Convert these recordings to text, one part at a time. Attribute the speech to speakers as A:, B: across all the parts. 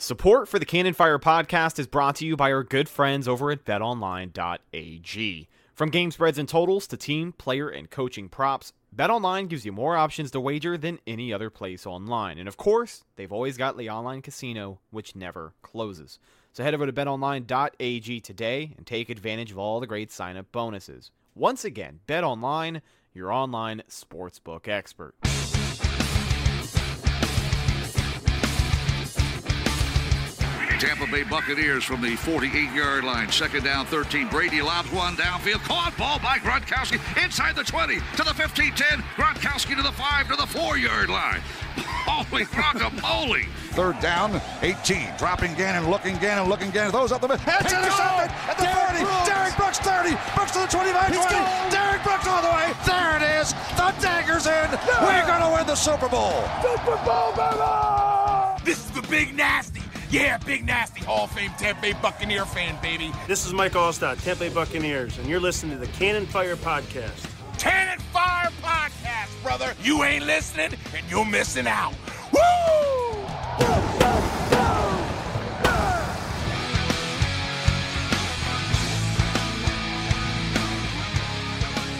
A: Support for the Cannon Fire podcast is brought to you by our good friends over at betonline.ag. From game spreads and totals to team, player, and coaching props, BetOnline gives you more options to wager than any other place online. And of course, they've always got the online casino, which never closes. So head over to betonline.ag today and take advantage of all the great sign up bonuses. Once again, BetOnline, your online sportsbook expert.
B: Tampa Bay Buccaneers from the 48-yard line. Second down, 13. Brady lobs one downfield. Caught ball by Gronkowski inside the 20 to the 15-10. Gronkowski to the 5 to the 4-yard line. Holy guacamole.
C: Third down, 18. Dropping Gannon, looking Gannon, looking Gannon. Those up the middle. It's intercepted at the
D: Derrick
C: 30.
D: Brooks.
C: Derrick Brooks 30. Brooks to the 25
D: He's
C: 20.
D: gone.
C: Derrick Brooks all the way. There it is. The dagger's in. We're going to win the Super Bowl.
D: Super Bowl, baby! This is the Big Nasty. Yeah, Big Nasty, Hall of Fame Tampa Bay Buccaneer fan, baby.
E: This is Mike Alstott, Tampa Bay Buccaneers, and you're listening to the Cannon Fire Podcast.
D: Cannon Fire Podcast, brother. You ain't listening, and you're missing out. Woo!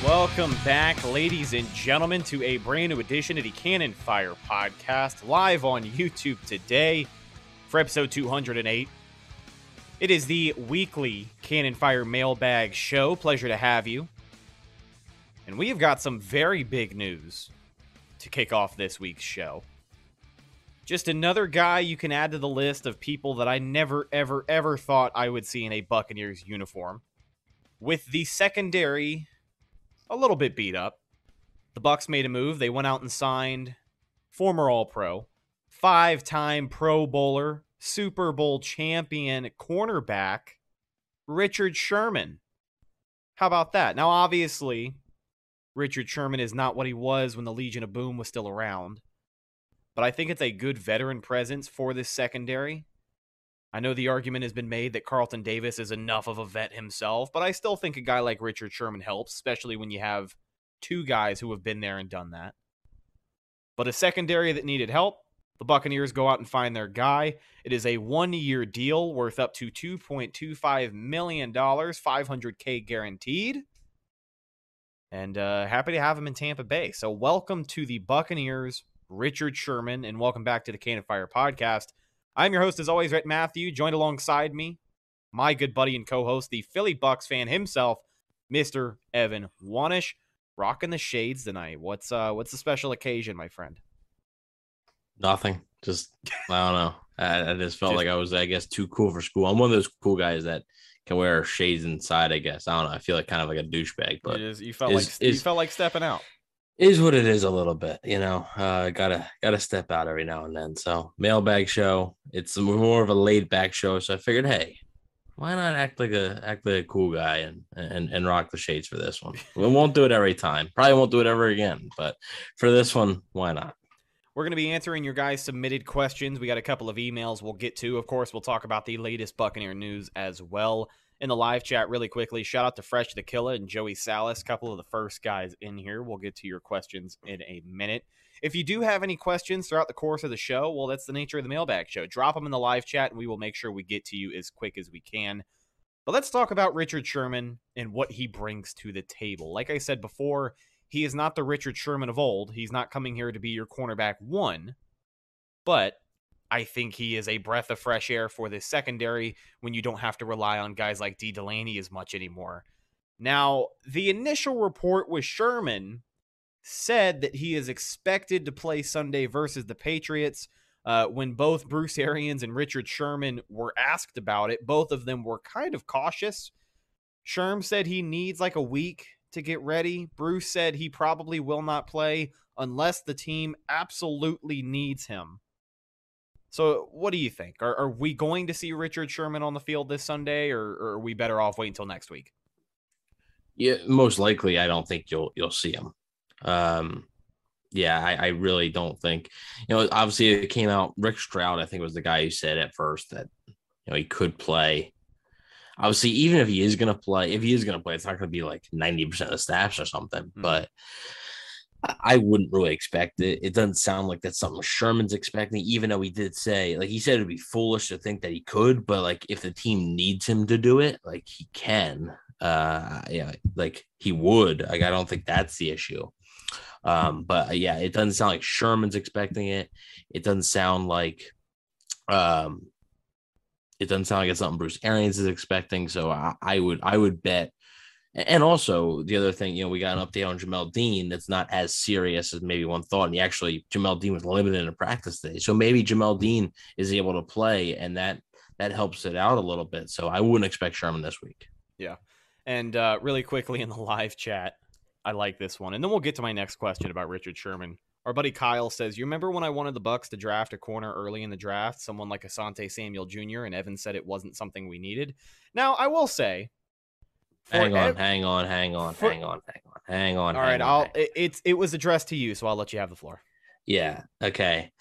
A: Welcome back, ladies and gentlemen, to a brand new edition of the Cannon Fire Podcast, live on YouTube today for episode 208. It is the weekly Cannon Fire mailbag show. Pleasure to have you. And we have got some very big news to kick off this week's show. Just another guy you can add to the list of people that I never, ever, ever thought I would see in a Buccaneers uniform. With the secondary a little bit beat up. The Bucks made a move. They went out and signed former All-Pro, five-time Pro Bowler, Super Bowl champion cornerback Richard Sherman. How about that? Now obviously, Richard Sherman is not what he was when the Legion of Boom was still around. But I think it's a good veteran presence for this secondary. I know the argument has been made that Carlton Davis is enough of a vet himself, but I still think a guy like Richard Sherman helps, especially when you have two guys who have been there and done that. But a secondary that needed help, the Buccaneers go out and find their guy. It is a one year deal worth up to $2.25 million, 500K guaranteed. And uh, happy to have him in Tampa Bay. So, welcome to the Buccaneers, Richard Sherman, and welcome back to the Cannon Fire podcast. I'm your host, as always, Rhett Matthew, joined alongside me, my good buddy and co host, the Philly Bucks fan himself, Mr. Evan Wanish, rocking the shades tonight. What's uh what's the special occasion, my friend?
F: Nothing. Just I don't know. I, I just felt
A: Just-
F: like I was, I guess, too cool for school. I'm one of those cool guys that can wear shades inside. I guess I don't know. I feel like kind of like a douchebag, but
A: is, you felt
F: is-
A: like you felt like stepping out.
F: is what it is a little bit. You know, uh, gotta gotta step out every now and then. So mailbag show. It's more of a laid back show. So I figured, hey, why not act like a act like a cool guy and and and rock the shades for this one? We won't do it every time. Probably won't do it ever again. But for this one, why not?
A: We're going to be answering your guys' submitted questions. We got a couple of emails we'll get to. Of course, we'll talk about the latest Buccaneer news as well in the live chat really quickly. Shout out to Fresh the Killer and Joey Salas, couple of the first guys in here. We'll get to your questions in a minute. If you do have any questions throughout the course of the show, well, that's the nature of the mailbag show. Drop them in the live chat, and we will make sure we get to you as quick as we can. But let's talk about Richard Sherman and what he brings to the table. Like I said before, he is not the Richard Sherman of old. He's not coming here to be your cornerback one, but I think he is a breath of fresh air for this secondary when you don't have to rely on guys like Dee Delaney as much anymore. Now, the initial report with Sherman said that he is expected to play Sunday versus the Patriots. Uh, when both Bruce Arians and Richard Sherman were asked about it, both of them were kind of cautious. Sherm said he needs like a week to get ready. Bruce said he probably will not play unless the team absolutely needs him. So, what do you think? Are, are we going to see Richard Sherman on the field this Sunday, or, or are we better off waiting until next week?
F: Yeah, most likely, I don't think you'll you'll see him. Um, yeah, I, I, really don't think. You know, obviously, it came out. Rick Stroud, I think, was the guy who said at first that you know he could play. Obviously, even if he is going to play, if he is going to play, it's not going to be like ninety percent of the snaps or something. Mm-hmm. But I wouldn't really expect it. It doesn't sound like that's something Sherman's expecting, even though he did say, like he said, it'd be foolish to think that he could, but like if the team needs him to do it, like he can. Uh, yeah, like he would. Like I don't think that's the issue. Um, but uh, yeah, it doesn't sound like Sherman's expecting it. It doesn't sound like, um, it doesn't sound like it's something Bruce Arians is expecting. So I, I would, I would bet and also the other thing, you know, we got an update on Jamel Dean that's not as serious as maybe one thought. And he actually Jamel Dean was limited in a practice today. So maybe Jamel Dean is able to play and that that helps it out a little bit. So I wouldn't expect Sherman this week.
A: Yeah. And uh, really quickly in the live chat, I like this one. And then we'll get to my next question about Richard Sherman. Our buddy Kyle says, "You remember when I wanted the Bucks to draft a corner early in the draft, someone like Asante Samuel Jr. and Evan said it wasn't something we needed." Now, I will say
F: hang on, ev- hang on, hang on, for- hang on, hang on, hang on.
A: All right,
F: on,
A: I'll. It, it's it was addressed to you, so I'll let you have the floor.
F: Yeah. Okay.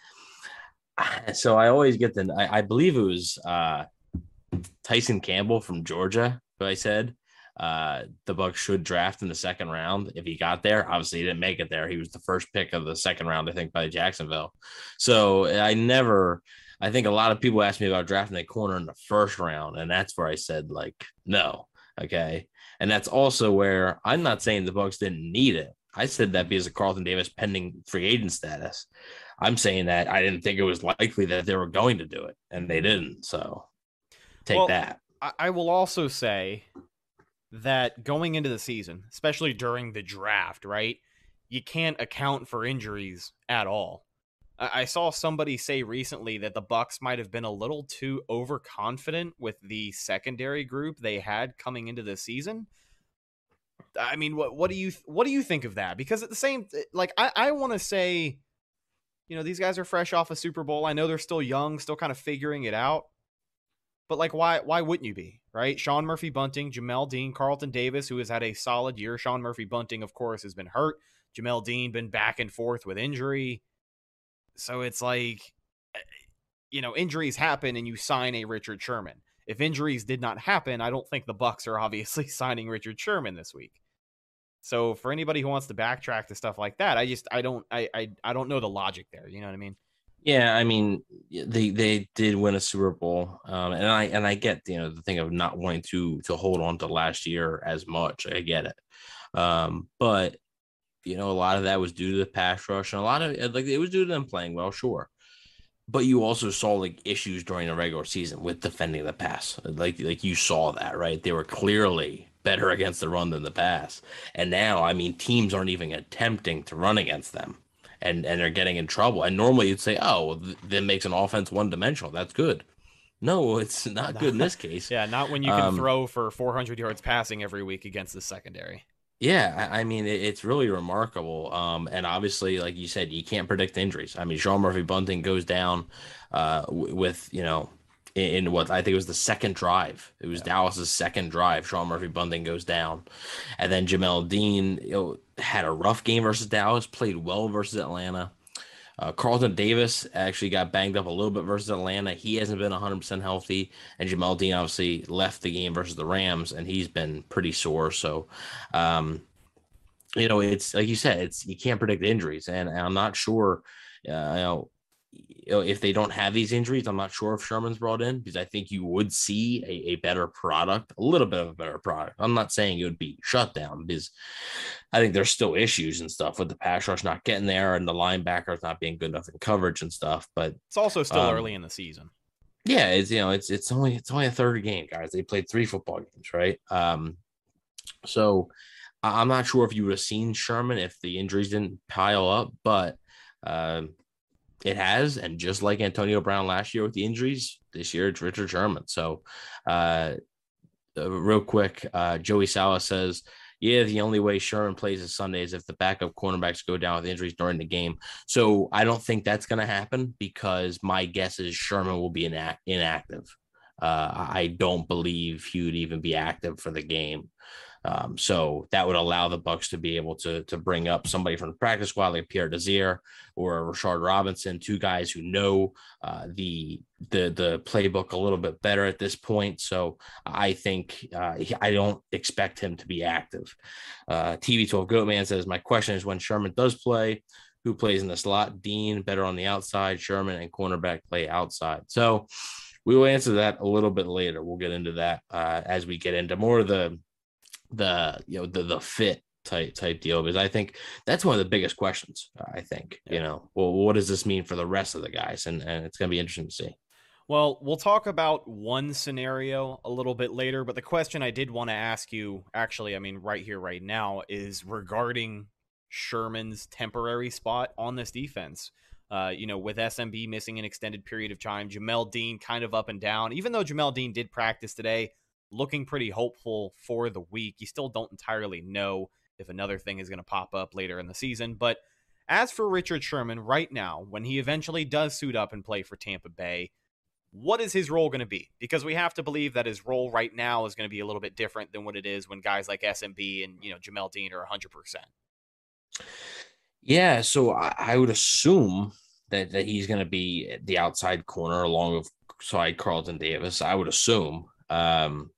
F: So I always get the. I, I believe it was uh, Tyson Campbell from Georgia who I said uh, the Bucks should draft in the second round if he got there. Obviously, he didn't make it there. He was the first pick of the second round, I think, by Jacksonville. So I never. I think a lot of people ask me about drafting a corner in the first round, and that's where I said like no. Okay. And that's also where I'm not saying the Bucks didn't need it. I said that because of Carlton Davis pending free agent status. I'm saying that I didn't think it was likely that they were going to do it, and they didn't. So take well, that.
A: I will also say that going into the season, especially during the draft, right? You can't account for injuries at all. I saw somebody say recently that the Bucks might have been a little too overconfident with the secondary group they had coming into the season. I mean, what what do you what do you think of that? Because at the same eh, like I I want to say you know, these guys are fresh off a Super Bowl. I know they're still young, still kind of figuring it out. But like why why wouldn't you be, right? Sean Murphy Bunting, Jamel Dean, Carlton Davis who has had a solid year. Sean Murphy Bunting of course has been hurt. Jamel Dean been back and forth with injury. So it's like, eh, you know, injuries happen and you sign a Richard Sherman. If injuries did not happen, I don't think the Bucks are obviously signing Richard Sherman this week. So for anybody who wants to backtrack to stuff like that, I just I don't I I, I don't know the logic there. You know what I mean?
F: Yeah, I mean they they did win a Super Bowl, um, and I and I get you know the thing of not wanting to to hold on to last year as much. I get it, um, but you know, a lot of that was due to the pass rush, and a lot of like it was due to them playing well, sure. But you also saw like issues during the regular season with defending the pass. Like like you saw that, right? They were clearly better against the run than the pass. And now, I mean, teams aren't even attempting to run against them. And and they're getting in trouble. And normally you'd say, "Oh, well, that makes an offense one-dimensional. That's good." No, it's not good in this case.
A: yeah, not when you can um, throw for 400 yards passing every week against the secondary.
F: Yeah, I mean it, it's really remarkable. Um, and obviously, like you said, you can't predict injuries. I mean, Sean Murphy Bunting goes down uh, w- with you know in, in, what I think it was the second drive. It was yeah. Dallas's second drive. Sean Murphy Bunting goes down, and then Jamel Dean you know, had a rough game versus Dallas, played well versus Atlanta. Uh, Carlton Davis actually got banged up a little bit versus Atlanta. He hasn't been 100% healthy. And Jamel Dean obviously left the game versus the Rams, and he's been pretty sore. So, um, you know, it's like you said, it's you can't predict injuries, and, and I'm not sure, uh, you know, if they don't have these injuries, I'm not sure if Sherman's brought in because I think you would see a, a better product, a little bit of a better product. I'm not saying it would be shut down because I think there's still issues and stuff with the pass rush not getting there and the linebackers not being good enough in coverage and stuff. But
A: it's also still
F: um,
A: early in the season.
F: Yeah, it's you know, it's it's only it's only a third game, guys. They played three football games, right? Um, so I'm not sure if you would have seen Sherman if the injuries didn't pile up, but um, it has. And just like Antonio Brown last year with the injuries, this year it's Richard Sherman. So, uh, uh, real quick, uh, Joey Sala says, yeah, the only way Sherman plays is Sunday is if the backup cornerbacks go down with injuries during the game. So I don't think that's going to happen because my guess is Sherman will be ina- inactive. Uh, I don't believe he would even be active for the game. Um, so that would allow the Bucks to be able to to bring up somebody from the practice squad like Pierre Desir or Rashard Robinson, two guys who know uh, the the the playbook a little bit better at this point. So I think uh, I don't expect him to be active. Uh, TB12 Goatman says my question is when Sherman does play, who plays in the slot? Dean better on the outside, Sherman and cornerback play outside. So we will answer that a little bit later. We'll get into that uh, as we get into more of the the you know the the fit type type deal because I think that's one of the biggest questions. I think yeah. you know, well, what does this mean for the rest of the guys, and and it's going to be interesting to see.
A: Well, we'll talk about one scenario a little bit later, but the question I did want to ask you, actually, I mean, right here, right now, is regarding Sherman's temporary spot on this defense. Uh, you know, with SMB missing an extended period of time, Jamel Dean kind of up and down. Even though Jamel Dean did practice today, looking pretty hopeful for the week. You still don't entirely know if another thing is going to pop up later in the season. But as for Richard Sherman, right now, when he eventually does suit up and play for Tampa Bay, what is his role going to be? Because we have to believe that his role right now is going to be a little bit different than what it is when guys like SMB and you know Jamel Dean are 100%.
F: Yeah, so I, I would assume that that he's going to be the outside corner along with side Carlton Davis. I would assume. Um,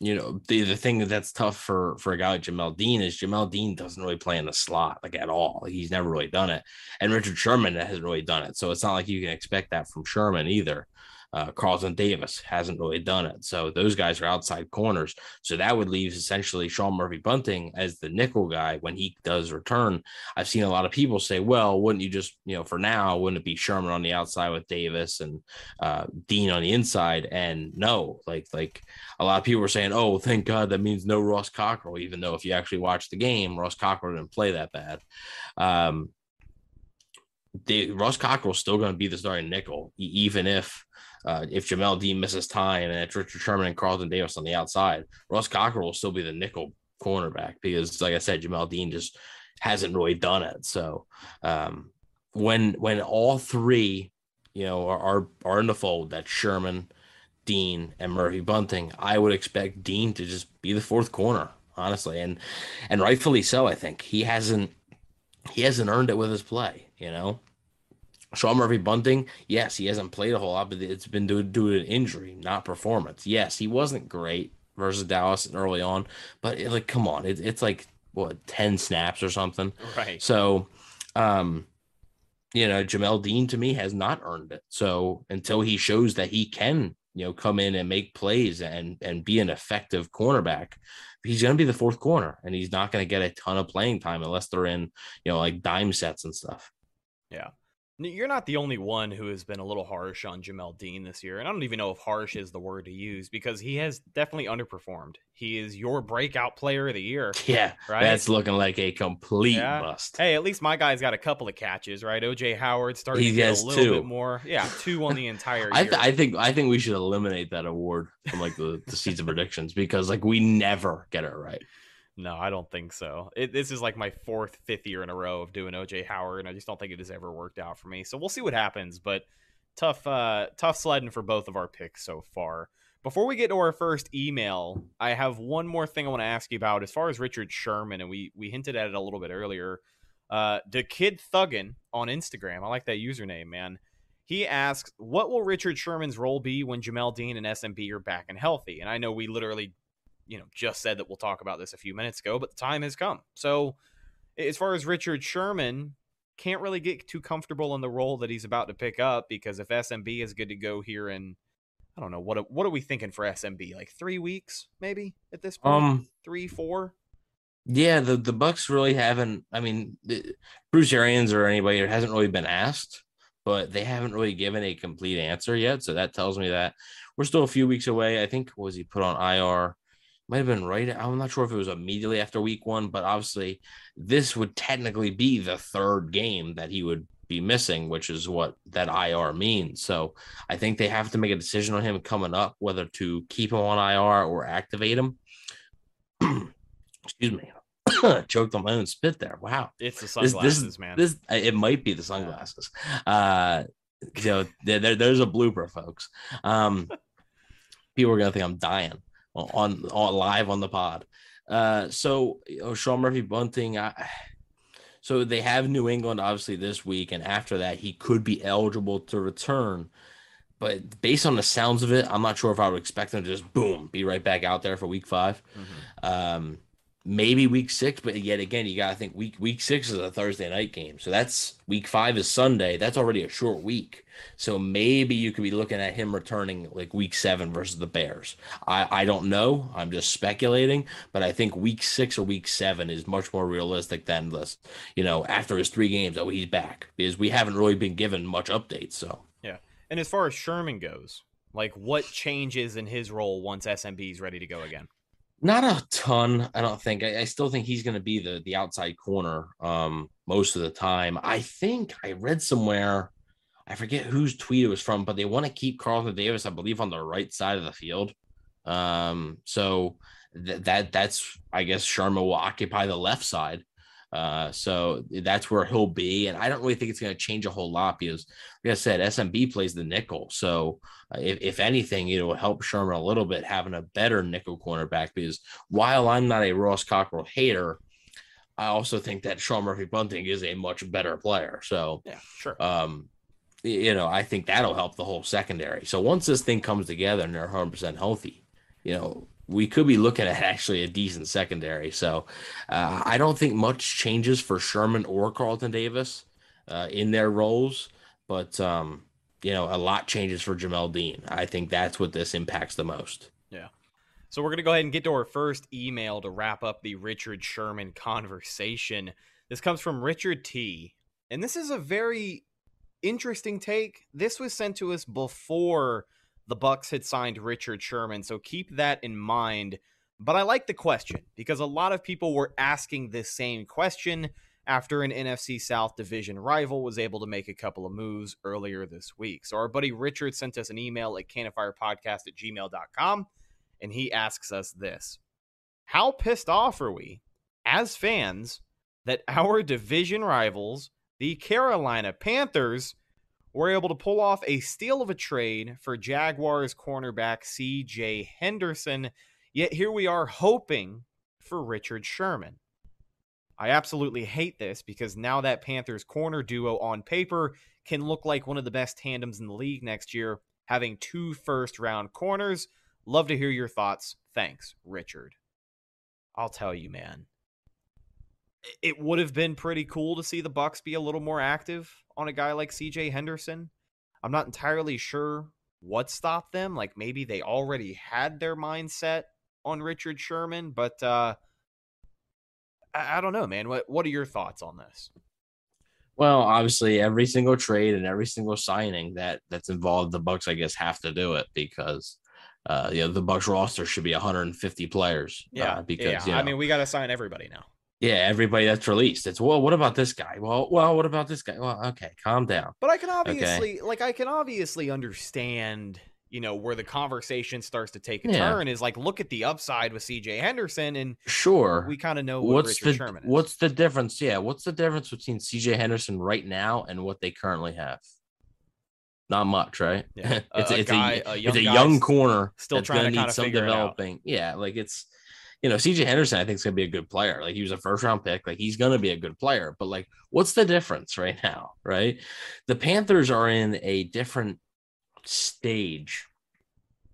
F: you know, the the thing that's tough for for a guy like Jamel Dean is Jamel Dean doesn't really play in the slot like at all. Like, He's never really done it, and Richard Sherman hasn't really done it. So it's not like you can expect that from Sherman either. Uh, Carlton Davis hasn't really done it. So those guys are outside corners. So that would leave essentially Sean Murphy Bunting as the nickel guy when he does return. I've seen a lot of people say, well, wouldn't you just, you know, for now, wouldn't it be Sherman on the outside with Davis and uh, Dean on the inside? And no, like, like a lot of people were saying, oh, thank God that means no Ross Cockrell, even though if you actually watch the game, Ross Cockrell didn't play that bad. Um, they, Ross Cockrell is still going to be the starting nickel, even if uh, if Jamel Dean misses time and it's Richard Sherman and Carlton Davis on the outside, Russ Cockrell will still be the nickel cornerback because, like I said, Jamel Dean just hasn't really done it. So um, when when all three, you know, are, are are in the fold, that Sherman, Dean, and Murphy Bunting, I would expect Dean to just be the fourth corner, honestly, and and rightfully so. I think he hasn't he hasn't earned it with his play. You know, Sean Murphy Bunting, yes, he hasn't played a whole lot, but it's been due, due to an injury, not performance. Yes, he wasn't great versus Dallas early on, but it, like, come on, it, it's like what ten snaps or something,
A: right?
F: So, um, you know, Jamel Dean to me has not earned it. So until he shows that he can, you know, come in and make plays and and be an effective cornerback, he's going to be the fourth corner, and he's not going to get a ton of playing time unless they're in, you know, like dime sets and stuff.
A: Yeah. You're not the only one who has been a little harsh on Jamel Dean this year. And I don't even know if harsh is the word to use because he has definitely underperformed. He is your breakout player of the year.
F: Yeah. Right. That's looking like a complete yeah. bust.
A: Hey, at least my guy's got a couple of catches, right? OJ Howard starting he to get a little two. bit more. Yeah. Two on the entire
F: I, th- I, think I think we should eliminate that award from like the, the season predictions because like we never get it right.
A: No, I don't think so. It, this is like my fourth, fifth year in a row of doing OJ Howard, and I just don't think it has ever worked out for me. So we'll see what happens. But tough, uh, tough sledding for both of our picks so far. Before we get to our first email, I have one more thing I want to ask you about as far as Richard Sherman, and we we hinted at it a little bit earlier. Uh, the kid Thuggin on Instagram, I like that username, man. He asks, "What will Richard Sherman's role be when Jamel Dean and SMB are back and healthy?" And I know we literally you know, just said that we'll talk about this a few minutes ago, but the time has come. So, as far as Richard Sherman, can't really get too comfortable in the role that he's about to pick up because if SMB is good to go here in I don't know what what are we thinking for SMB like three weeks maybe at this point
F: Um,
A: three four
F: yeah, the the Bucks really haven't. I mean, the- Bruce Arians or anybody it hasn't really been asked, but they haven't really given a complete answer yet. So that tells me that we're still a few weeks away. I think was he put on IR? Might have been right. I'm not sure if it was immediately after week one, but obviously this would technically be the third game that he would be missing, which is what that IR means. So I think they have to make a decision on him coming up, whether to keep him on IR or activate him. Excuse me. Choked on my own spit there. Wow.
A: it's the
F: This,
A: sunglasses
F: this,
A: man
F: this it might be the sunglasses. Uh, you know, there- there's a blooper, folks. Um, people are gonna think I'm dying on on live on the pod. Uh, so know, Sean Murphy Bunting. I, so they have New England obviously this week, and after that, he could be eligible to return. But based on the sounds of it, I'm not sure if I would expect him to just boom be right back out there for Week 5 Um, maybe Week Six, but yet again, you got to think Week Week Six is a Thursday night game, so that's Week Five is Sunday. That's already a short week. So maybe you could be looking at him returning like Week Seven versus the Bears. I I don't know. I'm just speculating, but I think Week Six or Week Seven is much more realistic than this. You know, after his three games, oh, he's back because we haven't really been given much updates. So.
A: yeah and as far as Sherman goes like what changes in his role once SMB is ready to go again
F: Not a ton, I don't think. I, I still think he's going to be the the outside corner um most of the time. I think I read somewhere, I forget whose tweet it was from, but they want to keep Carlton Davis, I believe, on the right side of the field. Um, so th- that that's I guess Sherman will occupy the left side. Uh, so that's where he'll be, and I don't really think it's going to change a whole lot because, like I said, SMB plays the nickel. So uh, if, if anything, it will help Sherman a little bit having a better nickel cornerback. Because while I'm not a Ross Cockrell hater, I also think that Sean Murphy Bunting is a much better player. So
A: yeah sure
F: um, you know, I think that'll help the whole secondary. So once this thing comes together and they're 100 percent healthy, you know, we could be looking at actually a decent secondary. So uh, I don't think much changes for Sherman or Carlton Davis uh, in their roles, but um, you know, a lot changes for Jamel Dean. I think that's what this impacts the most. Yeah.
A: So we're to go ahead and get to our first email to wrap up the Richard Sherman conversation. This comes from Richard T. And this is a very interesting take. This was sent to us before the Bucks had signed Richard Sherman, so keep that in mind. But I like the question because a lot of people were asking this same question after an NFC South division rival was able to make a couple of moves earlier this week. So our buddy Richard sent us an email at cannonfirepodcast at gmail.com and he asks us this How pissed off are we as fans that our division rivals, the Carolina Panthers, were able to pull off a steal of a trade for Jaguars cornerback CJ Henderson? Yet here we are hoping for Richard Sherman. I absolutely hate this because now that Panthers corner duo on paper can look like one of the best tandems in the league next year, having two first round corners. Love to hear your thoughts. Thanks, Richard. I'll tell you, man. It would have been pretty cool to see the Bucks be a little more active on a guy like CJ Henderson. I'm not entirely sure what stopped them. Like maybe they already had their mindset on Richard Sherman, but uh I, I don't know, man. What what are your thoughts on this?
F: Well, obviously, every single trade and every single signing that that's involved, the Bucks, I guess, have to do it because, uh, you know, the Bucks roster should be 150 players. uh, because
A: yeah.
F: you know,
A: I mean, we got to sign everybody now.
F: Yeah, everybody that's released. It's well, what about this guy? Well, well, what about this guy? Well, okay, calm down.
A: But I can obviously, like, I can obviously understand, you know, where the conversation starts to take a
F: Yeah.
A: turn is like, look at the upside with CJ Henderson, and
F: Sure.
A: we kind of know what
F: what's
A: Richard
F: the
A: Sherman is.
F: what's the difference? Yeah, what's the difference between CJ Henderson right now and what they currently have? Not much, right?
A: Yeah,
F: it's
A: a
F: it's
A: guy-
F: a,
A: a
F: it's
A: young
F: a young corner
A: still trying
F: gonna need some
A: figure it out.
F: developing. Yeah, like it's you know CJ Henderson. I think is gonna be a good player. Like he was a first round pick. Like he's gonna be a good player. But like, what's the difference right now? Right, the Panthers are in a different stage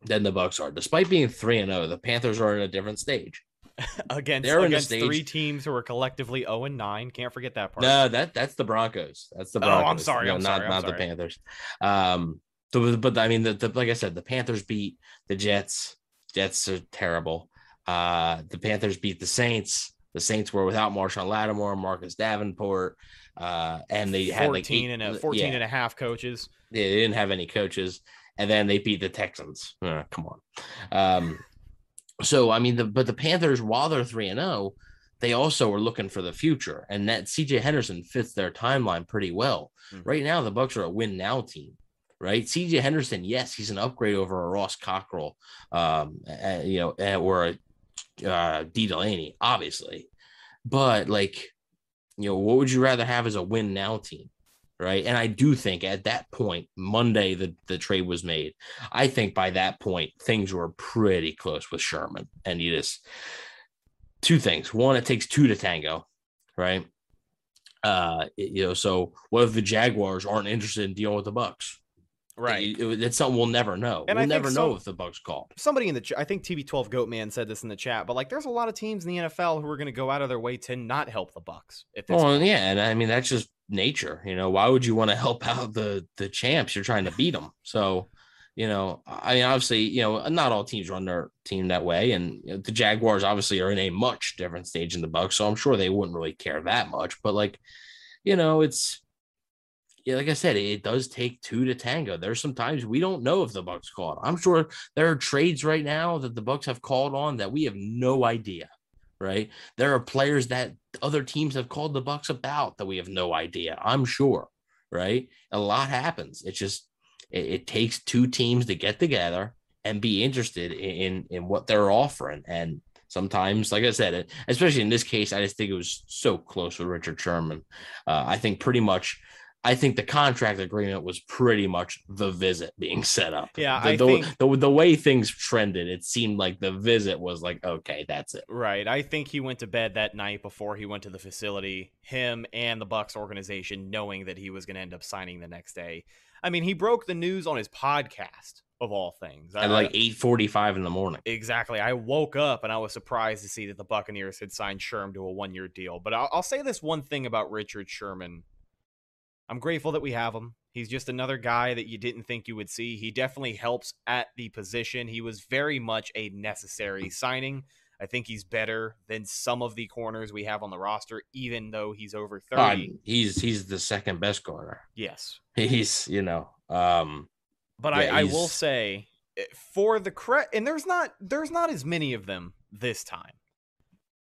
F: than the Bucks are. Despite being three and zero, the Panthers are in a different stage.
A: against
F: They're in the
A: against
F: stage-
A: three teams who are collectively 0 and 9. Can't forget that part.
F: No, that that's the Broncos. That's the Broncos.
A: Oh, I'm sorry,
F: No,
A: I'm
F: not
A: sorry, I'm
F: not
A: sorry.
F: the Panthers. Um, so, but I mean, the, the like I said, the Panthers beat the Jets. Jets are terrible. Uh, the Panthers beat the Saints. The Saints were without Marshon Lattimore, Marcus Davenport, uh, and they had like
A: 14
F: eight-
A: and a 14
F: yeah,
A: and a half coaches.
F: they didn't have any coaches, and then they beat the Texans. Uh, come on. Um, so I mean, the but the Panthers, while they're three and zero, they also are looking for the future, and that CJ Henderson fits their timeline pretty well.
A: Mhm.
F: Right now, the Bucks are a win now team. Right, CJ Henderson, yes, he's an upgrade over a Ross Cockrell, um, uh, you know, uh, or a uh, Dee Delaney, obviously, but like, you know, what would you rather have as a win now team? right? And I do think at that point, Monday, the, the trade was made. I think by that point, things were pretty close with Sherman. And you just two things. One, it takes two to tango, right? Uh, you know, so what if the Jaguars aren't interested in dealing with the Bucks?
A: Right.
F: It- it- it's something we'll never know.
A: And
F: we'll
A: I
F: never know if the Bucks called.
A: Somebody in the I think TB12 Goatman said this in the chat, but like there's a lot of teams in the NFL who are going to go out of their way to not help the Bucks this
F: Well,
A: point.
F: yeah, and I mean that's just nature. You know, why would you want to help out the the champs? You're trying to beat them. So, you know, I mean, obviously, you know, not all teams run their team that way, and you know, the Jaguars obviously are in a much different stage in the Bucks, so I'm sure they wouldn't really care that much. But like, you know, it's yeah, like I said, it does take two to tango. There's some times we don't know if the Bucks called. I'm sure there are trades right now that the Bucks have called on that we have no idea. Right? There are players that other teams have called the Bucks about that we have no idea. I'm sure. Right? A lot happens. It's just it, it takes two teams to get together and be interested in, in in what they're offering. And sometimes, like I said, especially in this case, I just think it was so close with Richard Sherman. Uh, I think pretty much. I think the contract agreement was pretty much the visit being set up.
A: Yeah,
F: the,
A: I
F: the,
A: think-
F: the, the way things trended, it seemed like the visit was like, okay, that's it.
A: Right. I think he went to bed that night before he went to the facility, him and the Bucks organization knowing that he was going to end up signing the next day. I mean, he broke the news on his podcast of all things.
F: At
A: I-
F: like eight forty-five in the morning.
A: Exactly. I woke up and I was surprised to see that the Buccaneers had signed Sherm to a one year deal. But I'll, I'll say this one thing about Richard Sherman. I'm grateful that we have him. He's just another guy that you didn't think you would see. He definitely helps at the position. He was very much a necessary signing. I think he's better than some of the corners we have on the roster, even though he's over 30.
F: God, he's he's the second best corner.
A: yes.
F: He's you know, um,
A: But
F: Yeah,
A: I, I will say eh, for the correct and there's not there's not as many of them this time.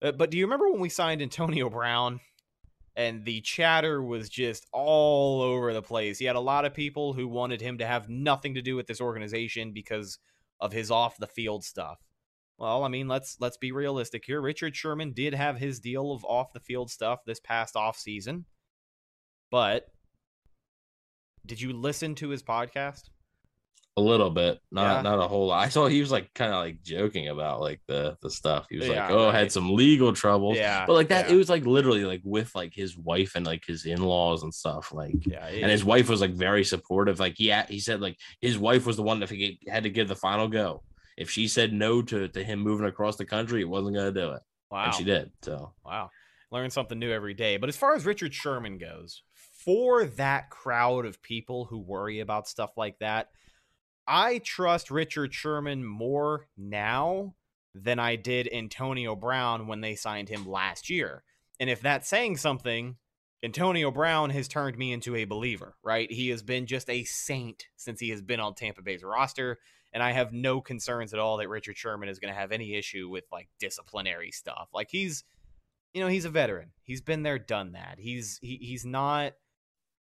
A: Uh, but do you remember when we signed Antonio Brown and the chatter was just all over the place? He had a lot of people who wanted him to have nothing to do with this organization because of his off the field stuff. Well, I mean, let's let's be realistic here. Richard Sherman did have his deal of off the field stuff this past off season. But did you listen to his podcast?
F: A little bit, not
A: Yeah.
F: not a whole lot. I saw he was like kind of like joking about like the the stuff. He was
A: Yeah,
F: like, "Oh,
A: right.
F: had some legal troubles."
A: Yeah.
F: But like that,
A: yeah.
F: it was like literally like with like his wife and like his in laws and stuff. Like,
A: Yeah,
F: and his wife was like very supportive. Like, yeah, he said like his wife was the one that he had to give the final go. If she said no to to him moving across the country, he wasn't gonna do it,
A: wow,
F: and she did. So
A: wow, learn something new every day. But as far as Richard Sherman goes, for that crowd of people who worry about stuff like that, I trust Richard Sherman more now than I did Antonio Brown when they signed him last year. And if that's saying something, Antonio Brown has turned me into a believer, right? He has been just a saint since he has been on Tampa Bay's roster. And I have no concerns at all that Richard Sherman is going to have any issue with like disciplinary stuff. Like he's, you know, he's a veteran. He's been there, done that. He's he, he's not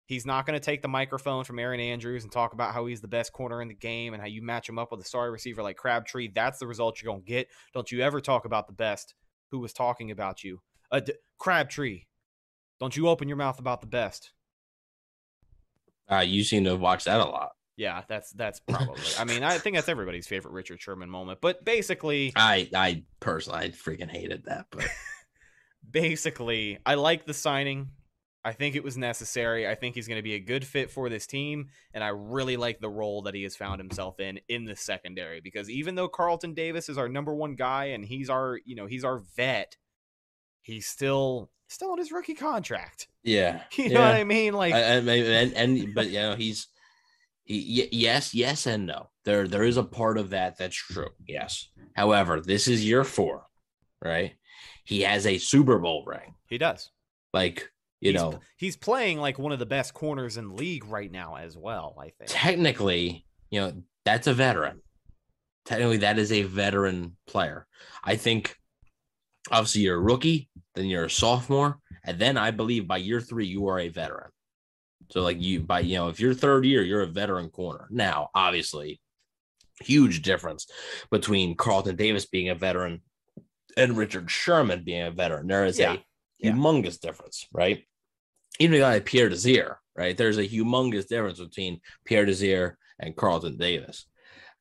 A: he's not going to take the microphone from Erin Andrews and talk about how he's the best corner in the game and how you match him up with a star receiver like Crabtree. That's the result you're going to get. Don't you ever talk about the best who was talking about you. Uh, D- Crabtree. Don't you open your mouth about the best.
F: uh, you seem to have watched that a lot.
A: Yeah, that's that's probably. I mean, I think that's everybody's favorite Richard Sherman moment. But basically,
F: I I personally I freaking hated that, but
A: basically, I like the signing. I think it was necessary. I think he's going to be a good fit for this team, and I really like the role that he has found himself in in the secondary. Because even though Carlton Davis is our number one guy and he's our, you know, he's our vet, he's still still on his rookie contract.
F: Yeah,
A: You know
F: yeah.
A: what I mean? Like,
F: I, I, and, and but you know he's he, y- yes yes and no there there is a part of that that's true yes however this is year four right he has a super bowl ring
A: he does.
F: like you
A: he's,
F: know
A: he's playing like one of the best corners in the league right now as well. I think.
F: technically you know that's a veteran technically that is a veteran player i think obviously you're a rookie then you're a sophomore and then i believe by year three you are a veteran so like you by you know if you're third year you're a veteran corner now obviously huge difference between carlton davis being a veteran and richard sherman being a veteran there is
A: Yeah.
F: a
A: Yeah.
F: humongous difference right? Even a guy like pierre desir right there's a humongous difference between pierre desir and carlton davis.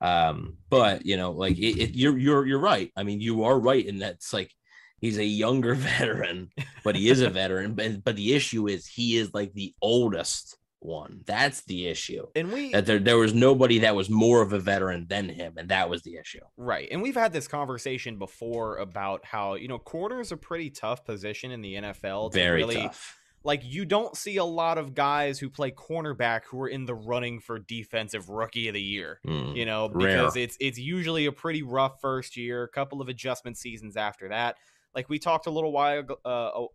F: Um but you know like it, it, you're you're you're right. I mean you are right in that it's like he's a younger veteran but he is a veteran. But, but the issue is he is like the oldest one that's the issue
A: And we
F: that there, there was nobody that was more of a veteran than him and that was the issue
A: Right. And we've had this conversation before about how, you know, corner is a pretty tough position in the NFL.
F: Very
A: really,
F: tough
A: Like, you don't see a lot of guys who play cornerback who are in the running for defensive rookie of the year.
F: Mm,
A: You know,
F: rare.
A: because it's it's usually a pretty rough first year, a couple of adjustment seasons after that. Like we talked a little while ago, uh,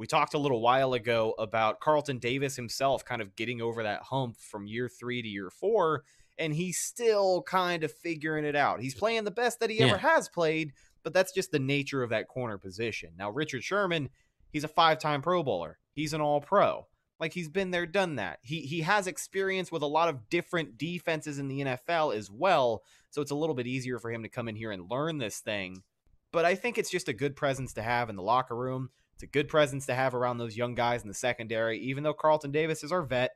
A: we talked a little while ago about Carlton Davis himself kind of getting over that hump from year three to year four, and he's still kind of figuring it out. He's playing the best that he
F: Yeah.
A: ever has played, but that's just the nature of that corner position. Now, Richard Sherman, he's a five-time Pro Bowler. He's an All-Pro. Like he's been there, done that. He he has experience with a lot of different defenses in the NFL as well, so it's a little bit easier for him to come in here and learn this thing. But I think it's just a good presence to have in the locker room. It's a good presence to have around those young guys in the secondary. Even though Carlton Davis is our vet,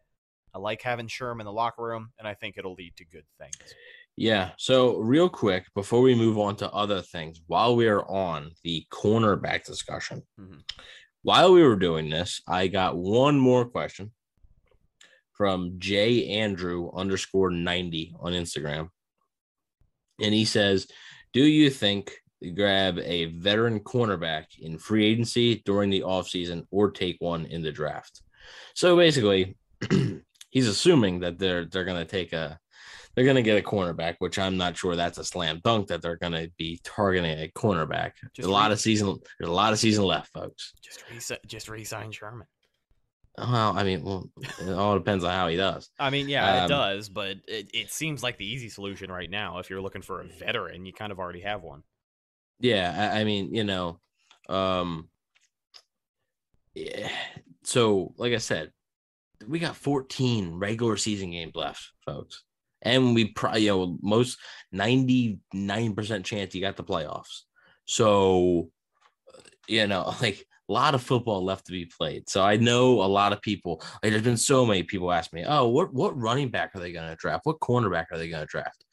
A: I like having Sherm in the locker room, and I think it'll lead to good things.
F: Yeah. So, real quick, before we move on to other things, while we are on the cornerback discussion,
A: Mhm.
F: while we were doing this, I got one more question from J Andrew underscore 90 on Instagram. And he says, Do you think grab a veteran cornerback in free agency during the offseason or take one in the draft? So basically, he's assuming that they're they're gonna take a they're going to get a cornerback, which I'm not sure that's a slam dunk that they're going to be targeting a cornerback. There's a lot
A: re-
F: of season. There's a lot of season left, folks.
A: Just re- just resign Sherman.
F: Well, I mean, well, it all depends on how he does.
A: I mean, yeah, it
F: Um,
A: does, but it, it seems like the easy solution right now. If you're looking for a veteran, you kind of already have one.
F: Yeah, I, I mean, you know, um, yeah. So, like I said, we got 14 regular season games left, folks, and we probably, you know, most 99% chance you got the playoffs. So, you know, like a lot of football left to be played. So I know a lot of people. Like, there's been so many people ask me, "Oh, what what running back are they going to draft? What cornerback are they going to draft?"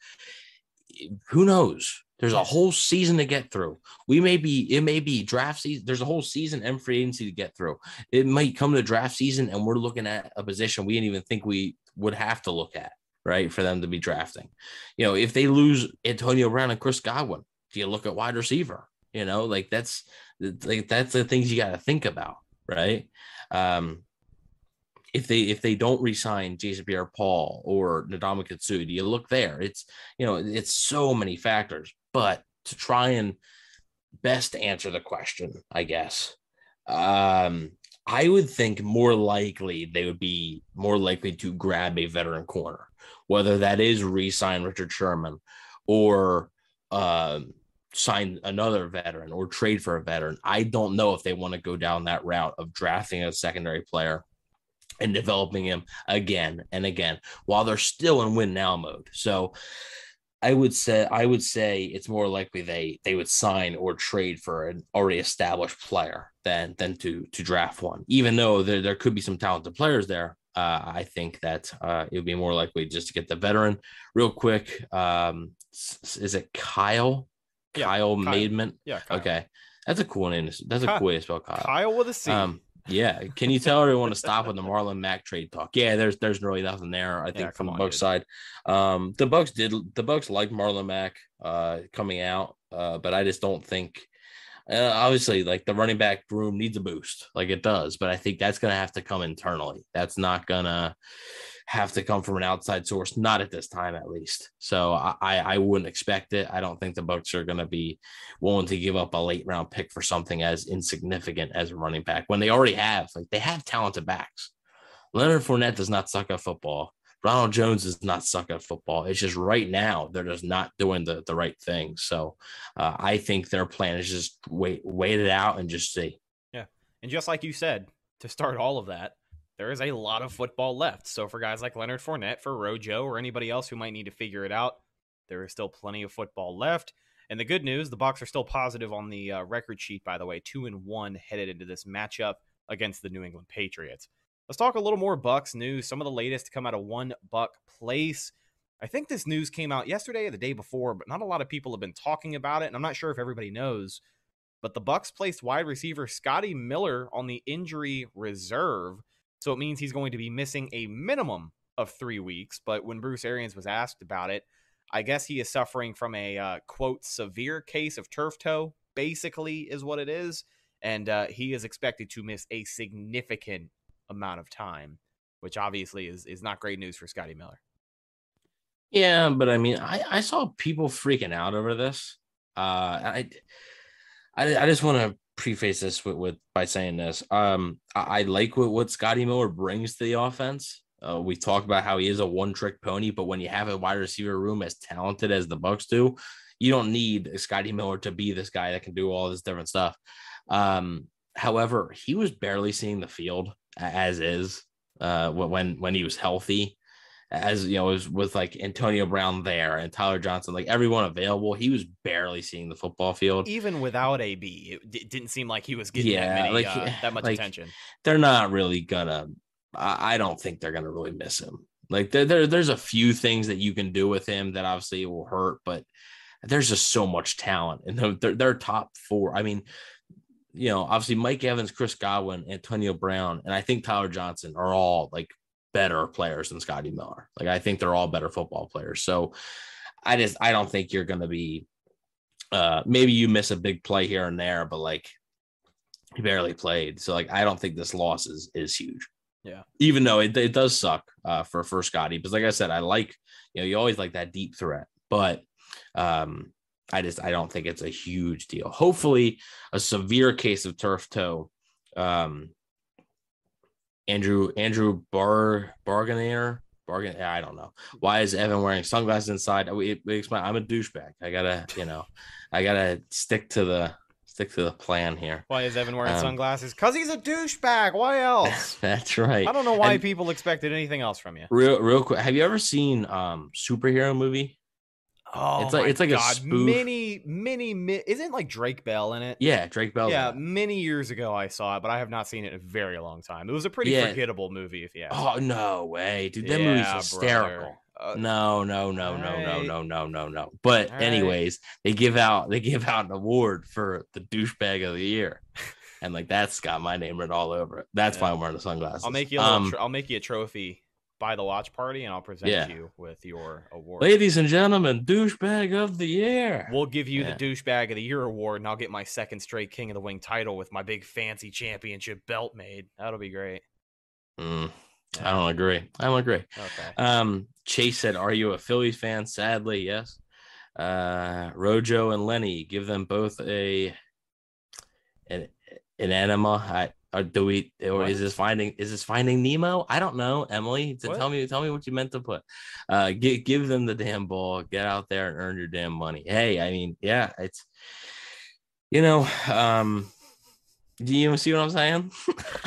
F: Who knows? There's a whole season to get through. We may be, it may be draft season. There's a whole season and free agency to get through. It might come to draft season and we're looking at a position we didn't even think we would have to look at, right? For them to be drafting. You know, if they lose Antonio Brown and Chris Godwin, do you look at wide receiver? You know, like that's like that's the things you got to think about, right? Um, if they if they don't resign Jason Pierre-Paul or Ndamukong Suh, do you look there? It's you know it's so many factors, but to try and best answer the question, I guess, um, I would think more likely they would be more likely to grab a veteran corner, whether that is re-sign Richard Sherman or um, sign another veteran or trade for a veteran. I don't know if they want to go down that route of drafting a secondary player and developing him again and again while they're still in win now mode. So I would say I would say it's more likely they they would sign or trade for an already established player than than to to draft one. Even though there, there could be some talented players there, uh, I think that uh, it would be more likely just to get the veteran. Real quick, um, is it Kyle?
A: Yeah,
F: Kyle
A: Kyle.
F: Maidment.
A: Yeah. Kyle.
F: Okay, that's a cool name. That's a cool way to spell Kyle.
A: Kyle with a C.
F: Um, Yeah, can you tell everyone to stop with the Marlon Mack trade talk? Yeah, there's there's really nothing there. I think
A: Yeah,
F: from the Bucks side, um, the Bucks did the Bucks like Marlon Mack uh coming out, uh, but I just don't think. Uh, obviously, like the running back room needs a boost, like it does, but I think that's gonna have to come internally. That's not gonna have to come from an outside source, not at this time at least. So I I wouldn't expect it. I don't think the Bucks are gonna be willing to give up a late round pick for something as insignificant as a running back when they already have like they have talented backs. Leonard Fournette does not suck at football. Ronald Jones does not suck at football. It's just right now they're just not doing the, the right thing. So uh, I think their plan is just wait wait it out and just see.
A: Yeah, and just like you said, to start all of that, there is a lot of football left. So for guys like Leonard Fournette, for Rojo, or anybody else who might need to figure it out, there is still plenty of football left. And the good news, the Bucks are still positive on the uh, record sheet. By the way, two and one headed into this matchup against the New England Patriots. Let's talk a little more Bucks news. Some of the latest to come out of One Buc Place. I think this news came out yesterday or the day before, but not a lot of people have been talking about it, and I'm not sure if everybody knows but the Bucks placed wide receiver Scotty Miller on the injury reserve, so it means he's going to be missing a minimum of three weeks. But when Bruce Arians was asked about it, I guess he is suffering from a uh, quote severe case of turf toe, basically is what it is, and uh, he is expected to miss a significant amount of time, which obviously is is not great news for Scotty Miller.
F: Yeah, but I mean, I, I saw people freaking out over this. Uh, I, I, I just want to preface this with, with by saying this. Um, I, I like what, what Scotty Miller brings to the offense. Uh, we talked about how he is a one-trick pony, but when you have a wide receiver room as talented as the Bucks do, you don't need Scotty Miller to be this guy that can do all this different stuff. Um, however, he was barely seeing the field as is uh, when when he was healthy as you know, was with like Antonio Brown there and Tyler Johnson, like everyone available, he was barely seeing the football field.
A: Even without AB, it d- didn't seem like he was getting
F: Yeah,
A: that, many,
F: like,
A: uh, that much
F: like,
A: attention.
F: They're not really gonna. I, I don't think they're gonna really miss him. Like there, there, there's a few things that you can do with him that obviously will hurt, but there's just so much talent, and they're, they're, they're top four. I mean, you know, obviously Mike Evans, Chris Godwin, Antonio Brown, and I think Tyler Johnson are all like better players than Scotty Miller. Like I think they're all better football players. So I just I don't think you're gonna be uh maybe you miss a big play here and there, but like he barely played. So like I don't think this loss is is huge.
A: Yeah.
F: Even though it, it does suck uh for for Scotty, because like I said, I like you know, you always like that deep threat, but um I just I don't think it's a huge deal. Hopefully a severe case of turf toe um Andrew Andrew Bar Bargainer Bargain. I don't know why is Evan wearing sunglasses inside. We, we explain. I'm a douchebag. I gotta you know, I gotta stick to the stick to the plan here.
A: Why is Evan wearing
F: Um,
A: sunglasses? Because he's a douchebag. Why else?
F: That's right.
A: I don't know why
F: And
A: people expected anything else from you.
F: real real quick. Have you ever seen um superhero movie?
A: Oh,
F: It's like- it's like a spoof.
A: Many, many, mi- isn't like Drake Bell in it?
F: Yeah, Drake Bell.
A: Yeah, many years ago I saw it, but I have not seen it in a very long time. It was a pretty
F: Yeah.
A: forgettable movie, if you ask.
F: Oh no way, dude! That
A: Yeah,
F: movie's hysterical.
A: Uh,
F: no, no, no, no, no, no, no, no, no. But
A: Alright.
F: anyways, they give out they give out an award for the douchebag of the year, and like that's got my name written all over it. That's why I'm wearing the sunglasses.
A: I'll make you a
F: Um,
A: tr- I'll make you a trophy by the watch party, and I'll present
F: Yeah.
A: you with your award.
F: ladies and gentlemen, douchebag of the year.
A: We'll give you
F: Yeah.
A: the douchebag of the year award, and I'll get my second straight King of the Wing title with my big fancy championship belt made. That'll be great.
F: Mm, I don't agree. I don't agree.
A: Okay.
F: Um, Chase said, "Are you a Phillies fan?" Sadly, yes. Uh, Rojo and Lenny, give them both a an, an enema. I, or do we? Or
A: What?
F: is this finding? Is this finding Nemo? I don't know, Emily. To
A: What?
F: tell me, tell me what you meant to put. Uh, give give them the damn ball. Get out there and earn your damn money. Hey, I mean, yeah, it's you know, um, do you see what I'm saying?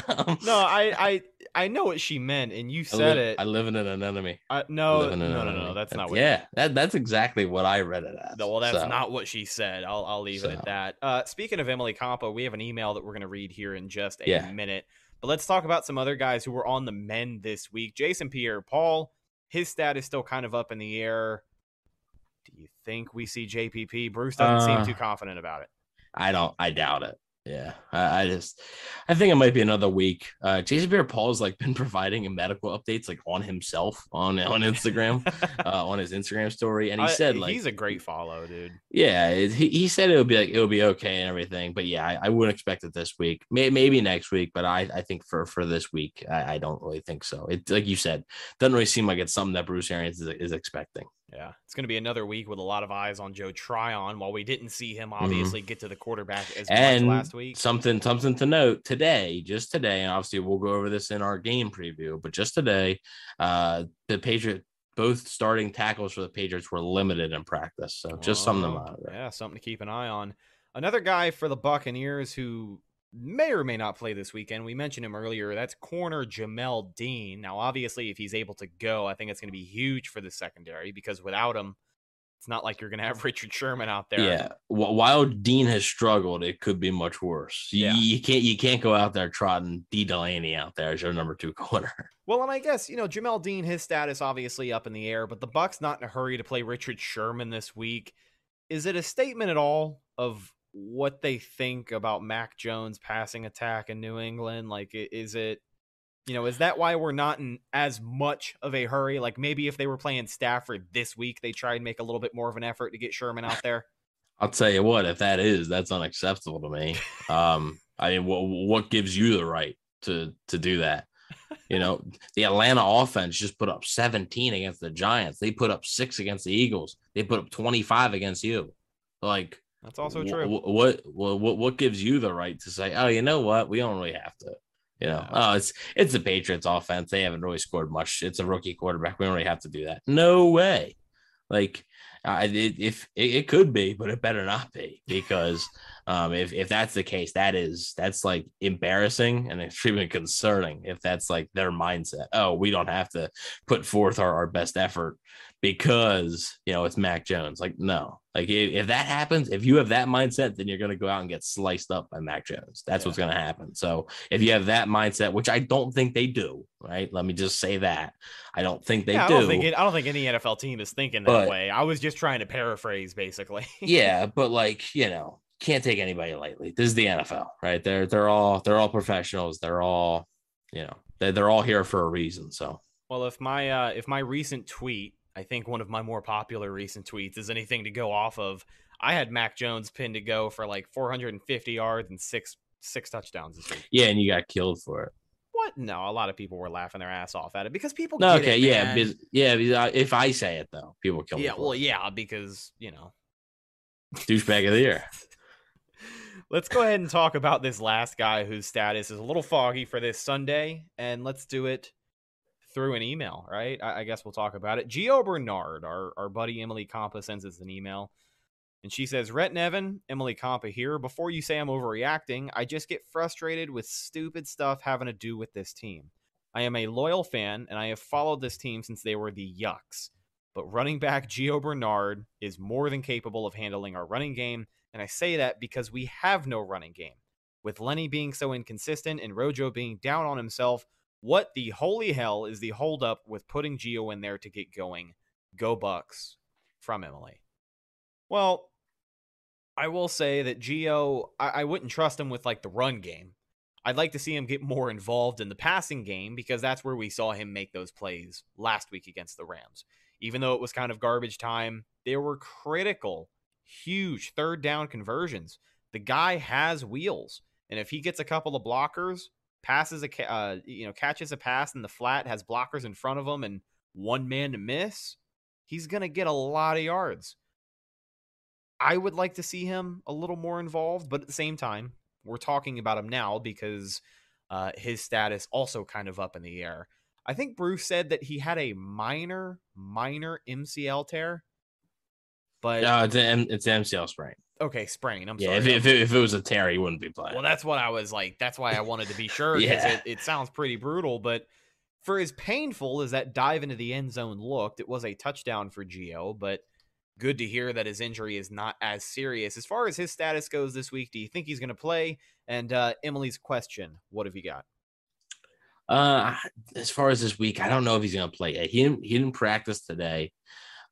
F: Um,
A: No, I, I, I know what she meant, and you
F: I
A: said
F: live,
A: it.
F: I live in an enemy.
A: Uh,
F: I
A: no, no, no, no,
F: enemy.
A: That's not what.
F: Yeah, that that's exactly what I read it as.
A: No, well, that's
F: So,
A: not what she said. I'll, I'll leave it at that. Uh, speaking of Emily Campo, we have an email that we're going to read here in just a
F: Yeah.
A: minute. But let's talk about some other guys who were on the men this week. Jason Pierre Paul, his stat is still kind of up in the air. Do you think we see JPP? Bruce doesn't
F: Uh,
A: seem too confident about it.
F: I don't. I doubt it. Yeah, I, I, just I think it might be another week. Uh, Jason Pierre-Paul's like been providing medical updates like on himself on on Instagram, uh, on his Instagram story, and he said like
A: he's a great follow, dude.
F: Yeah, it, he, he said it would be like it would be okay and everything, but yeah, I, I wouldn't expect it this week. May, maybe next week, but I I think for for this week, I, I don't really think so. It like you said, doesn't really seem like it's something that Bruce Arians is, is expecting.
A: Yeah, it's going to be another week with a lot of eyes on Joe Tryon. While we didn't see him mm-hmm. obviously mm-hmm. get to the quarterback as and much last week.
F: Something, something to note today, just today, and obviously we'll go over this in our game preview. But just today, uh, the Patriot, both starting tackles for the Patriots were limited in practice. So just oh, something to oh, monitor.
A: Yeah, something to keep an eye on. Another guy for the Buccaneers who may or may not play this weekend. We mentioned him earlier. That's corner Jamel Dean. Now, obviously, if he's able to go, I think it's going to be huge for the secondary because without him, it's not like you're going to have Richard Sherman out there.
F: Yeah. While Dean has struggled, it could be much worse. Yeah. You, you can't you can't go out there trotting Dee Delaney out there as your number two corner.
A: Well, and I guess you know Jamel Dean, his status obviously up in the air, but the Bucks not in a hurry to play Richard Sherman this week. Is it a statement at all of what they think about Mac Jones passing attack in New England? Like, is it, you know, is that why we're not in as much of a hurry? Like, maybe if they were playing Stafford this week, they try and make a little bit more of an effort to get Sherman out there.
F: I'll tell you what, if that is, that's unacceptable to me. Um, I mean, what what gives you the right to to do that? You know, the Atlanta offense just put up 17 against the Giants. They put up six against the Eagles. They put up 25 against you. Like,
A: that's also true.
F: What, what what what gives you the right to say, oh, you know what, we don't really have to. You know, oh, it's it's the Patriots offense. They haven't really scored much. It's a rookie quarterback. We don't really have to do that. No way. Like, I, it, if it, it, could be, but it better not be because um, if if that's the case, that is that's like embarrassing and extremely concerning. If that's like their mindset, oh, we don't have to put forth our, our best effort because you know it's Mac Jones. Like, no, like if, if, that happens, if you have that mindset, then you're going to go out and get sliced up by Mac Jones. That's yeah. what's going to happen. So if you have that mindset, which I don't think they do, right? Let me just say that I don't think they yeah, do.
A: I don't think, it, I don't think any NFL team is thinking that but, way. I was just trying to paraphrase, basically.
F: yeah, but like you know, can't take anybody lightly. This is the NFL, right? They're they're all they're all professionals. They're all you know they're, they're all here for a reason. So
A: well, if my uh, if my recent tweet I think one of my more popular recent tweets is anything to go off of. I had Mac Jones pinned to go for like 450 yards and six six touchdowns this week.
F: Yeah, and you got killed for it.
A: What? No, a lot of people were laughing their ass off at it because people.
F: No, okay,
A: it,
F: yeah, yeah. If I say it though, people kill
A: me.
F: Yeah,
A: well, yeah, because you know,
F: douchebag of the year.
A: let's go ahead and talk about this last guy whose status is a little foggy for this Sunday, and let's do it through an email, right? I, I guess we'll talk about it. Gio Bernard, our, our buddy Emily Compa sends us an email. And she says, Rhett Nevin, Emily Compa here. Before you say I'm overreacting, I just get frustrated with stupid stuff having to do with this team. I am a loyal fan, and I have followed this team since they were the Yucks. But running back Gio Bernard is more than capable of handling our running game, and I say that because we have no running game. With Lenny being so inconsistent and Rojo being down on himself, what the holy hell is the holdup with putting Gio in there to get going? Go Bucks from Emily. Well, I will say that Gio, I, I wouldn't trust him with like the run game. I'd like to see him get more involved in the passing game because that's where we saw him make those plays last week against the Rams. Even though it was kind of garbage time, there were critical, huge third down conversions. The guy has wheels. And if he gets a couple of blockers, passes a uh, you know catches a pass in the flat, has blockers in front of him, and one man to miss, he's gonna get a lot of yards. I would like to see him a little more involved, but at the same time, we're talking about him now because uh, his status also kind of up in the air. I think Bruce said that he had a minor, minor MCL tear, but
F: no, it's an, it's MCL sprain.
A: Okay, sprain. I'm
F: yeah,
A: sorry.
F: If, if, it, if it was a tear, he wouldn't be playing.
A: Well, that's what I was like. That's why I wanted to be sure. yeah. It, it sounds pretty brutal, but for as painful as that dive into the end zone looked, it was a touchdown for Gio, but good to hear that his injury is not as serious. As far as his status goes this week, do you think he's going to play? And uh, Emily's question, what have you got?
F: Uh, as far as this week, I don't know if he's going to play. He didn't, he didn't practice today.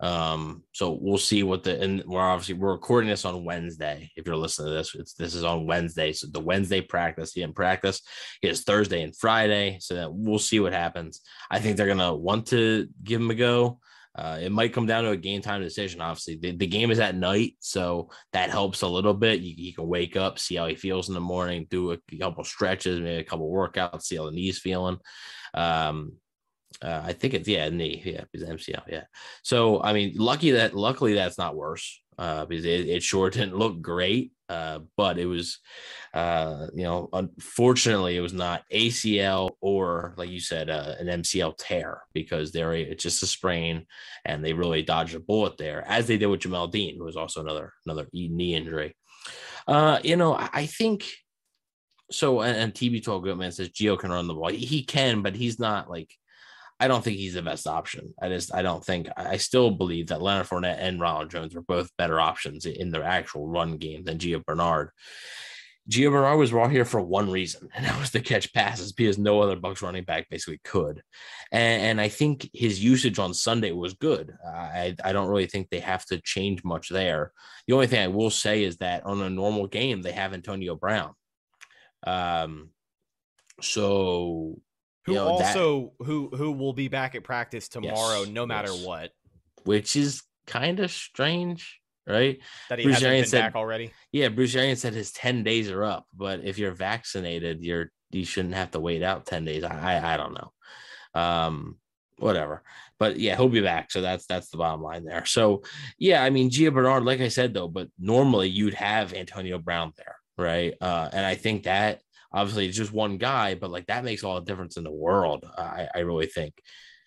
F: Um, so we'll see what the and we're obviously we're recording this on Wednesday. If you're listening to this, it's this is on Wednesday. So the Wednesday practice, he didn't practice. He has Thursday and Friday. So that we'll see what happens. I think they're gonna want to give him a go. Uh, it might come down to a game time decision. Obviously, the, the game is at night, so that helps a little bit. You, you can wake up, see how he feels in the morning, do a couple stretches, maybe a couple workouts, see how the knee's feeling. Um, uh, I think it's yeah knee yeah because MCL yeah. So I mean, lucky that luckily that's not worse uh, because it, it sure didn't look great. Uh, but it was, uh, you know, unfortunately, it was not ACL or, like you said, uh, an MCL tear because they're it's just a sprain, and they really dodged a bullet there, as they did with Jamel Dean, who was also another another knee injury. Uh, you know, I think so. And, and TB12 Goatman says Gio can run the ball. He can, but he's not like I don't think he's the best option. I just I don't think I still believe that Leonard Fournette and Ronald Jones are both better options in their actual run game than Gio Bernard. Gio Bernard was brought here for one reason, and that was to catch passes because no other Bucks running back basically could. And, and I think his usage on Sunday was good. I, I don't really think they have to change much there. The only thing I will say is that on a normal game, they have Antonio Brown. Um, so
A: who also that, who who will be back at practice tomorrow, yes, no matter yes. what.
F: Which is kind of strange, right?
A: That he Bruce hasn't been said, back already.
F: Yeah, Bruce Arians said his ten days are up, but if you're vaccinated, you're you shouldn't have to wait out ten days. I I, I don't know. Um, whatever. But yeah, he'll be back. So that's that's the bottom line there. So yeah, I mean Gio Bernard, like I said though, but normally you'd have Antonio Brown there, right? Uh, and I think that obviously it's just one guy, but like that makes all the difference in the world. I, I really think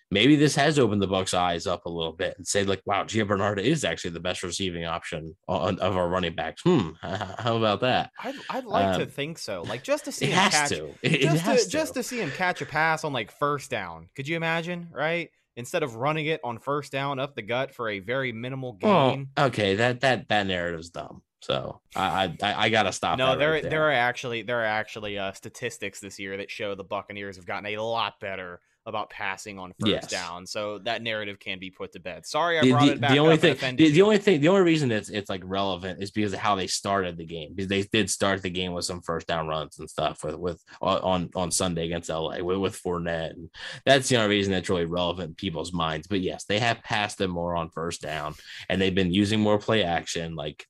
F: maybe this has opened the Bucks' eyes up a little bit and say like, wow, Gio Bernard is actually the best receiving option on, of our running backs. Hmm, how about that?
A: I'd, I'd like um, to think so. Like just to see
F: him
A: catch,
F: to. It,
A: just,
F: to,
A: to, just to see him catch a pass on like first down. Could you imagine? Right. Instead of running it on first down up the gut for a very minimal gain.
F: Okay, that that that narrative's dumb. So I I, I gotta stop.
A: No, there
F: right there.
A: there are actually there are actually uh, statistics this year that show the Buccaneers have gotten a lot better about passing on first yes. down. So that narrative can be put to bed. Sorry, I
F: the,
A: brought
F: the,
A: it back.
F: The only thing, the, the, only thing, the only reason it's it's like relevant is because of how they started the game. Because they did start the game with some first down runs and stuff with with on on Sunday against LA with, with Fournette, and that's the only reason that's really relevant in people's minds. But yes, they have passed them more on first down, and they've been using more play action. Like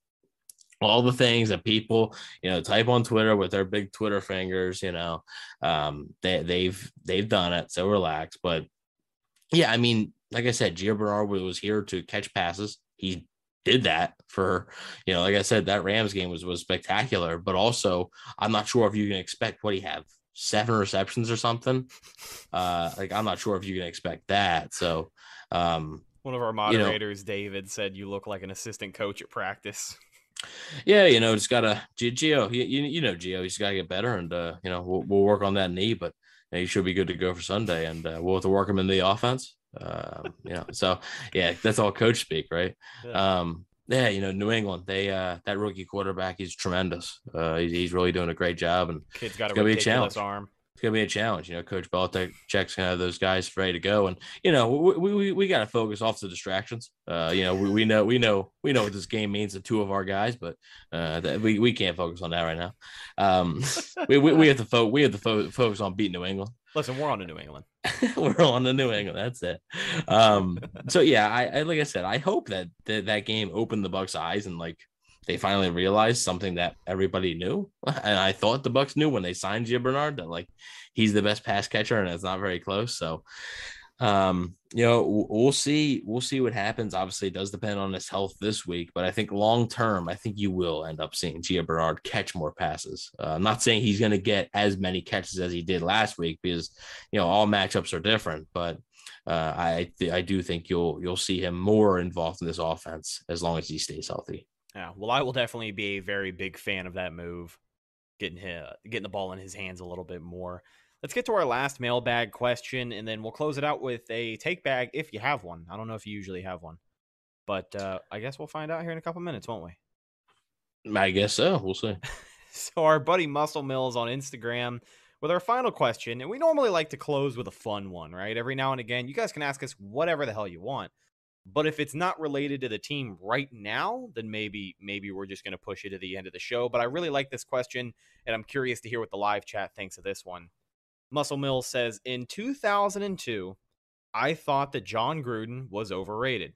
F: all the things that people you know type on twitter with their big twitter fingers you know um they, they've they've done it so relax. But yeah i mean like i said Gio Bernard was here to catch passes. He did that for you know like i said that rams game was was spectacular. But also i'm not sure if you can expect what he have seven receptions or something? Uh like i'm not sure if you can expect that. So um
A: one of our moderators, you know, David, said you look like an assistant coach at practice.
F: Yeah, you know, just gotta Gio. You, you know, Gio, he's got to get better, and uh, you know, we'll, we'll work on that knee, but you know, he should be good to go for Sunday, and uh, we'll have to work him in the offense. Uh, you know, so yeah, that's all coach speak, right? Yeah. Um, yeah, you know, New England, they uh that rookie quarterback, he's tremendous. Uh, he's, he's really doing a great job, and
A: kid's got a ridiculous arm
F: it's gonna be a challenge. You know, Coach Belichick checks kind of those guys ready to go, and you know, we we, we got to focus off the distractions. Uh, you know, we, we know we know we know what this game means to two of our guys, but uh, that, we we can't focus on that right now. Um, we, we, we have to fo- we have to fo- focus on beating New England.
A: Listen, we're on to New England.
F: we're on to New England. That's it. Um, so yeah, I, I like I said, I hope that, that that game opened the Bucks' eyes and like they finally realized something that everybody knew. And I thought the Bucks knew when they signed Gio Bernard that like he's the best pass catcher and it's not very close. So um, you know, we'll see. We'll see what happens. Obviously, it does depend on his health this week, but I think long term, I think you will end up seeing Gio Bernard catch more passes. Uh, I'm not saying he's going to get as many catches as he did last week because you know all matchups are different, but uh, I I do think you'll you'll see him more involved in this offense as long as he stays healthy.
A: Yeah, well, I will definitely be a very big fan of that move, getting him, getting the ball in his hands a little bit more. Let's get to our last mailbag question, and then we'll close it out with a take bag if you have one. I don't know if you usually have one, but uh, I guess we'll find out here in a couple minutes, won't we?
F: I guess so. We'll see.
A: so our buddy Muscle Mills on Instagram with our final question, and we normally like to close with a fun one, right? Every now and again, you guys can ask us whatever the hell you want. But if it's not related to the team right now, then maybe maybe we're just going to push it to the end of the show. But I really like this question, and I'm curious to hear what the live chat thinks of this one. Muscle Mill says in 2002, I thought that Jon Gruden was overrated.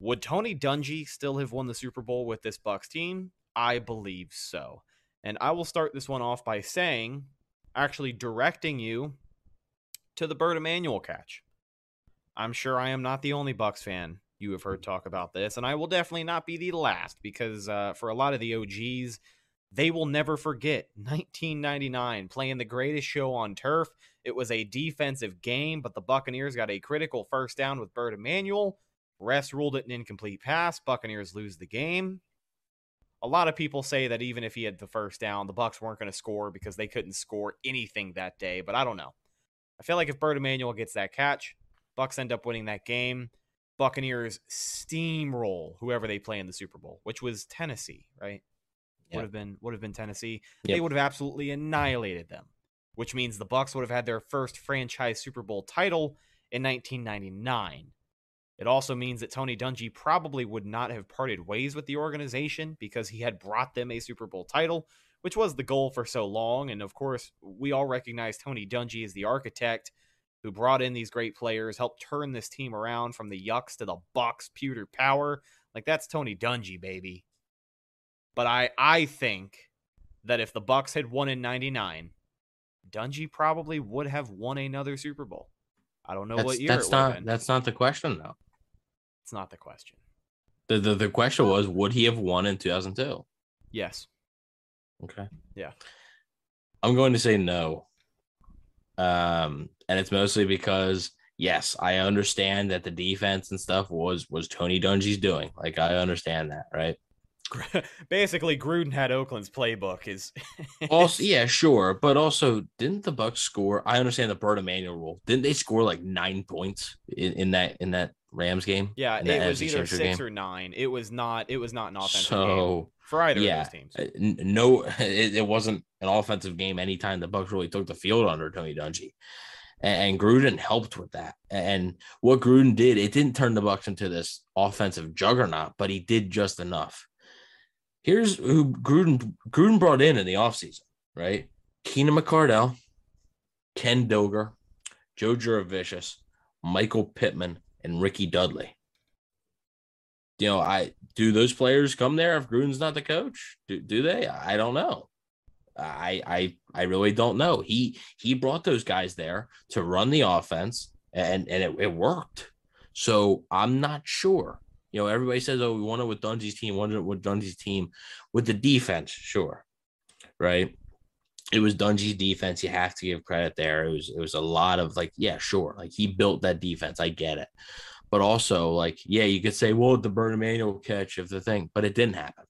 A: Would Tony Dungy still have won the Super Bowl with this Bucks team? I believe so. And I will start this one off by saying, actually directing you to the Bert Emanuel catch. I'm sure I am not the only Bucks fan you have heard talk about this, and I will definitely not be the last because uh, for a lot of the OGs, they will never forget 1999 playing the greatest show on turf. It was a defensive game, but the Buccaneers got a critical first down with Bert Emanuel. Refs ruled it an incomplete pass. Buccaneers lose the game. A lot of people say that even if he had the first down, the Bucks weren't going to score because they couldn't score anything that day, but I don't know. I feel like if Bert Emanuel gets that catch, Bucs end up winning that game. Buccaneers steamroll whoever they play in the Super Bowl, which was Tennessee, right? Yep. Would have been would have been Tennessee. Yep. They would have absolutely annihilated them, which means the Bucs would have had their first franchise Super Bowl title in 1999. It also means that Tony Dungy probably would not have parted ways with the organization because he had brought them a Super Bowl title, which was the goal for so long. And of course, we all recognize Tony Dungy as the architect who brought in these great players, helped turn this team around from the Yucks to the bucks, pewter power. Like that's Tony Dungy, baby. But I I think that if the Bucks had won in 99, Dungy probably would have won another Super Bowl. I don't know
F: that's,
A: what year
F: that's not that's not the question though.
A: It's not the question.
F: The, the the question was would he have won in 2002?
A: Yes.
F: Okay.
A: Yeah.
F: I'm going to say no. Um, and it's mostly because yes, I understand that the defense and stuff was was Tony Dungy's doing. Like I understand that, right?
A: Basically, Gruden had Oakland's playbook. Is
F: also yeah, sure, but also didn't the Bucks score? I understand the Bert Emanuel rule. Didn't they score like nine points in, in that in that Rams game?
A: Yeah, it was either six game? or nine. It was not. It was not an offensive so, game for either yeah, of those teams.
F: Uh, no, it, it wasn't an offensive game anytime the Bucks really took the field under Tony Dungy and Gruden helped with that. And what Gruden did, it didn't turn the Bucks into this offensive juggernaut, but he did just enough. Here's who Gruden Gruden brought in in the offseason, right? Keenan McCardell, Ken Dilger, Joe Jurevicius, Michael Pittman, and Ricky Dudley. You know, I do those players come there if Gruden's not the coach? Do, do they? I don't know. I I I really don't know. He he brought those guys there to run the offense and and it, it worked. So I'm not sure. You know, everybody says, "Oh, we won it with Dungy's team, won it with Dungy's team." With the defense, sure, right? It was Dungy's defense. You have to give credit there. It was it was a lot of like, yeah, sure, like he built that defense. I get it, but also like, yeah, you could say, well, the Bert Emanuel catch of the thing, but it didn't happen,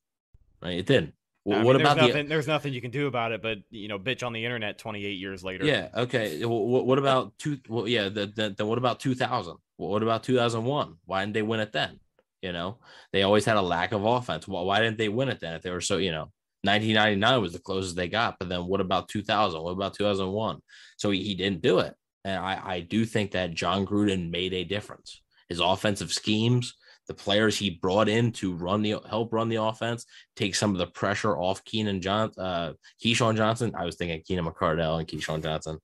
F: right? It didn't.
A: Well, I what about there's nothing, the? There's nothing you can do about it, but you know, bitch on the internet 28 years later.
F: Yeah. Okay. Well, what about two? Well, yeah. Then the, the, what about 2000? what about 2001? Why didn't they win it then? You know, they always had a lack of offense. Well, why didn't they win it then? If they were so, you know, 1999 was the closest they got. But then what about 2000? What about 2001? So he, he didn't do it. And I, I do think that Jon Gruden made a difference. His offensive schemes, the players he brought in to run the help run the offense, take some of the pressure off Keenan John, uh, Keyshawn Johnson. I was thinking Keenan McCardell and Keyshawn Johnson.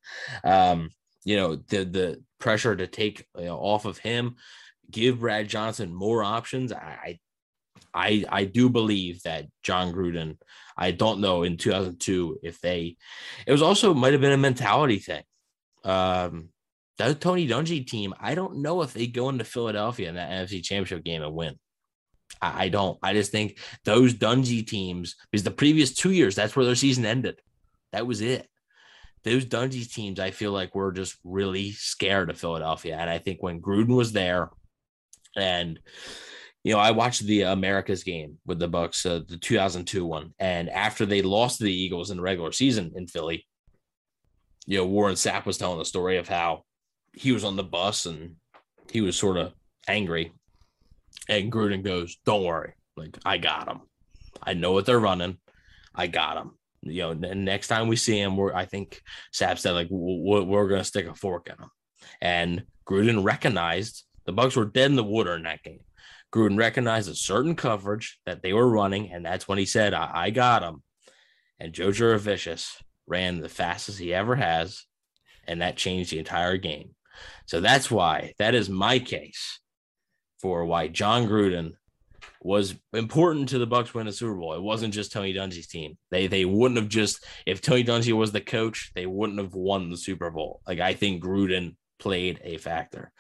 F: Um, you know, the the pressure to take you know, off of him, give Brad Johnson more options. I, I, I do believe that Jon Gruden. I don't know in 2002 if they. It was also might have been a mentality thing. Um, that Tony Dungy team, I don't know if they go into Philadelphia in that NFC Championship game and win. I, I don't. I just think those Dungy teams, because the previous two years, that's where their season ended. That was it. Those Dungy teams, I feel like were just really scared of Philadelphia. And I think when Gruden was there, and you know, I watched the Americas game with the Bucks, uh, the 2002 one, and after they lost to the Eagles in the regular season in Philly, you know, Warren Sapp was telling the story of how he was on the bus and he was sort of angry. And Gruden goes, "Don't worry, like I got him. I know what they're running. I got him. You know, next time we see him, we're I think Sapp said like we're, we're to stick a fork in him." And Gruden recognized The Bucks were dead in the water in that game. Gruden recognized a certain coverage that they were running, and that's when he said, I, I got him. And Joe Jurevicius ran the fastest he ever has, and that changed the entire game. So that's why that is my case for why Jon Gruden was important to the Bucks win the Super Bowl. It wasn't just Tony Dungy's team. They they wouldn't have just if Tony Dungy was the coach, they wouldn't have won the Super Bowl. Like I think Gruden played a factor.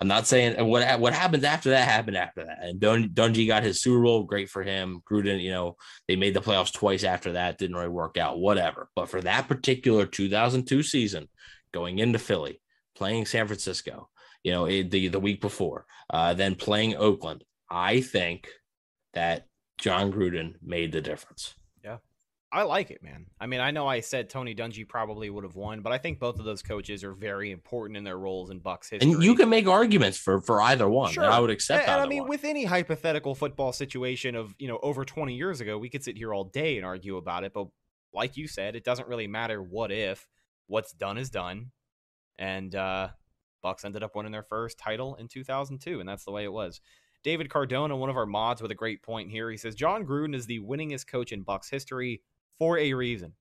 F: I'm not saying what what happens after that happened after that. And Dun, Dungy got his Super Bowl, great for him. Gruden, you know, they made the playoffs twice after that, didn't really work out, whatever. But for that particular 2002 season, going into Philly, playing San Francisco, you know, the the week before, uh, then playing Oakland, I think that Jon Gruden made the difference.
A: Yeah, I like it, man. I mean, I know I said Tony Dungy probably would have won, but I think both of those coaches are very important in their roles in Bucks history.
F: And you can make arguments for for either one.
A: Sure.
F: I would accept.
A: And, I mean,
F: one.
A: with any hypothetical football situation of you know over 20 years ago, we could sit here all day and argue about it. But like you said, it doesn't really matter what if. What's done is done, and uh, Bucks ended up winning their first title in 2002, and that's the way it was. David Cardona, one of our mods, with a great point here. He says Jon Gruden is the winningest coach in Bucks history for a reason.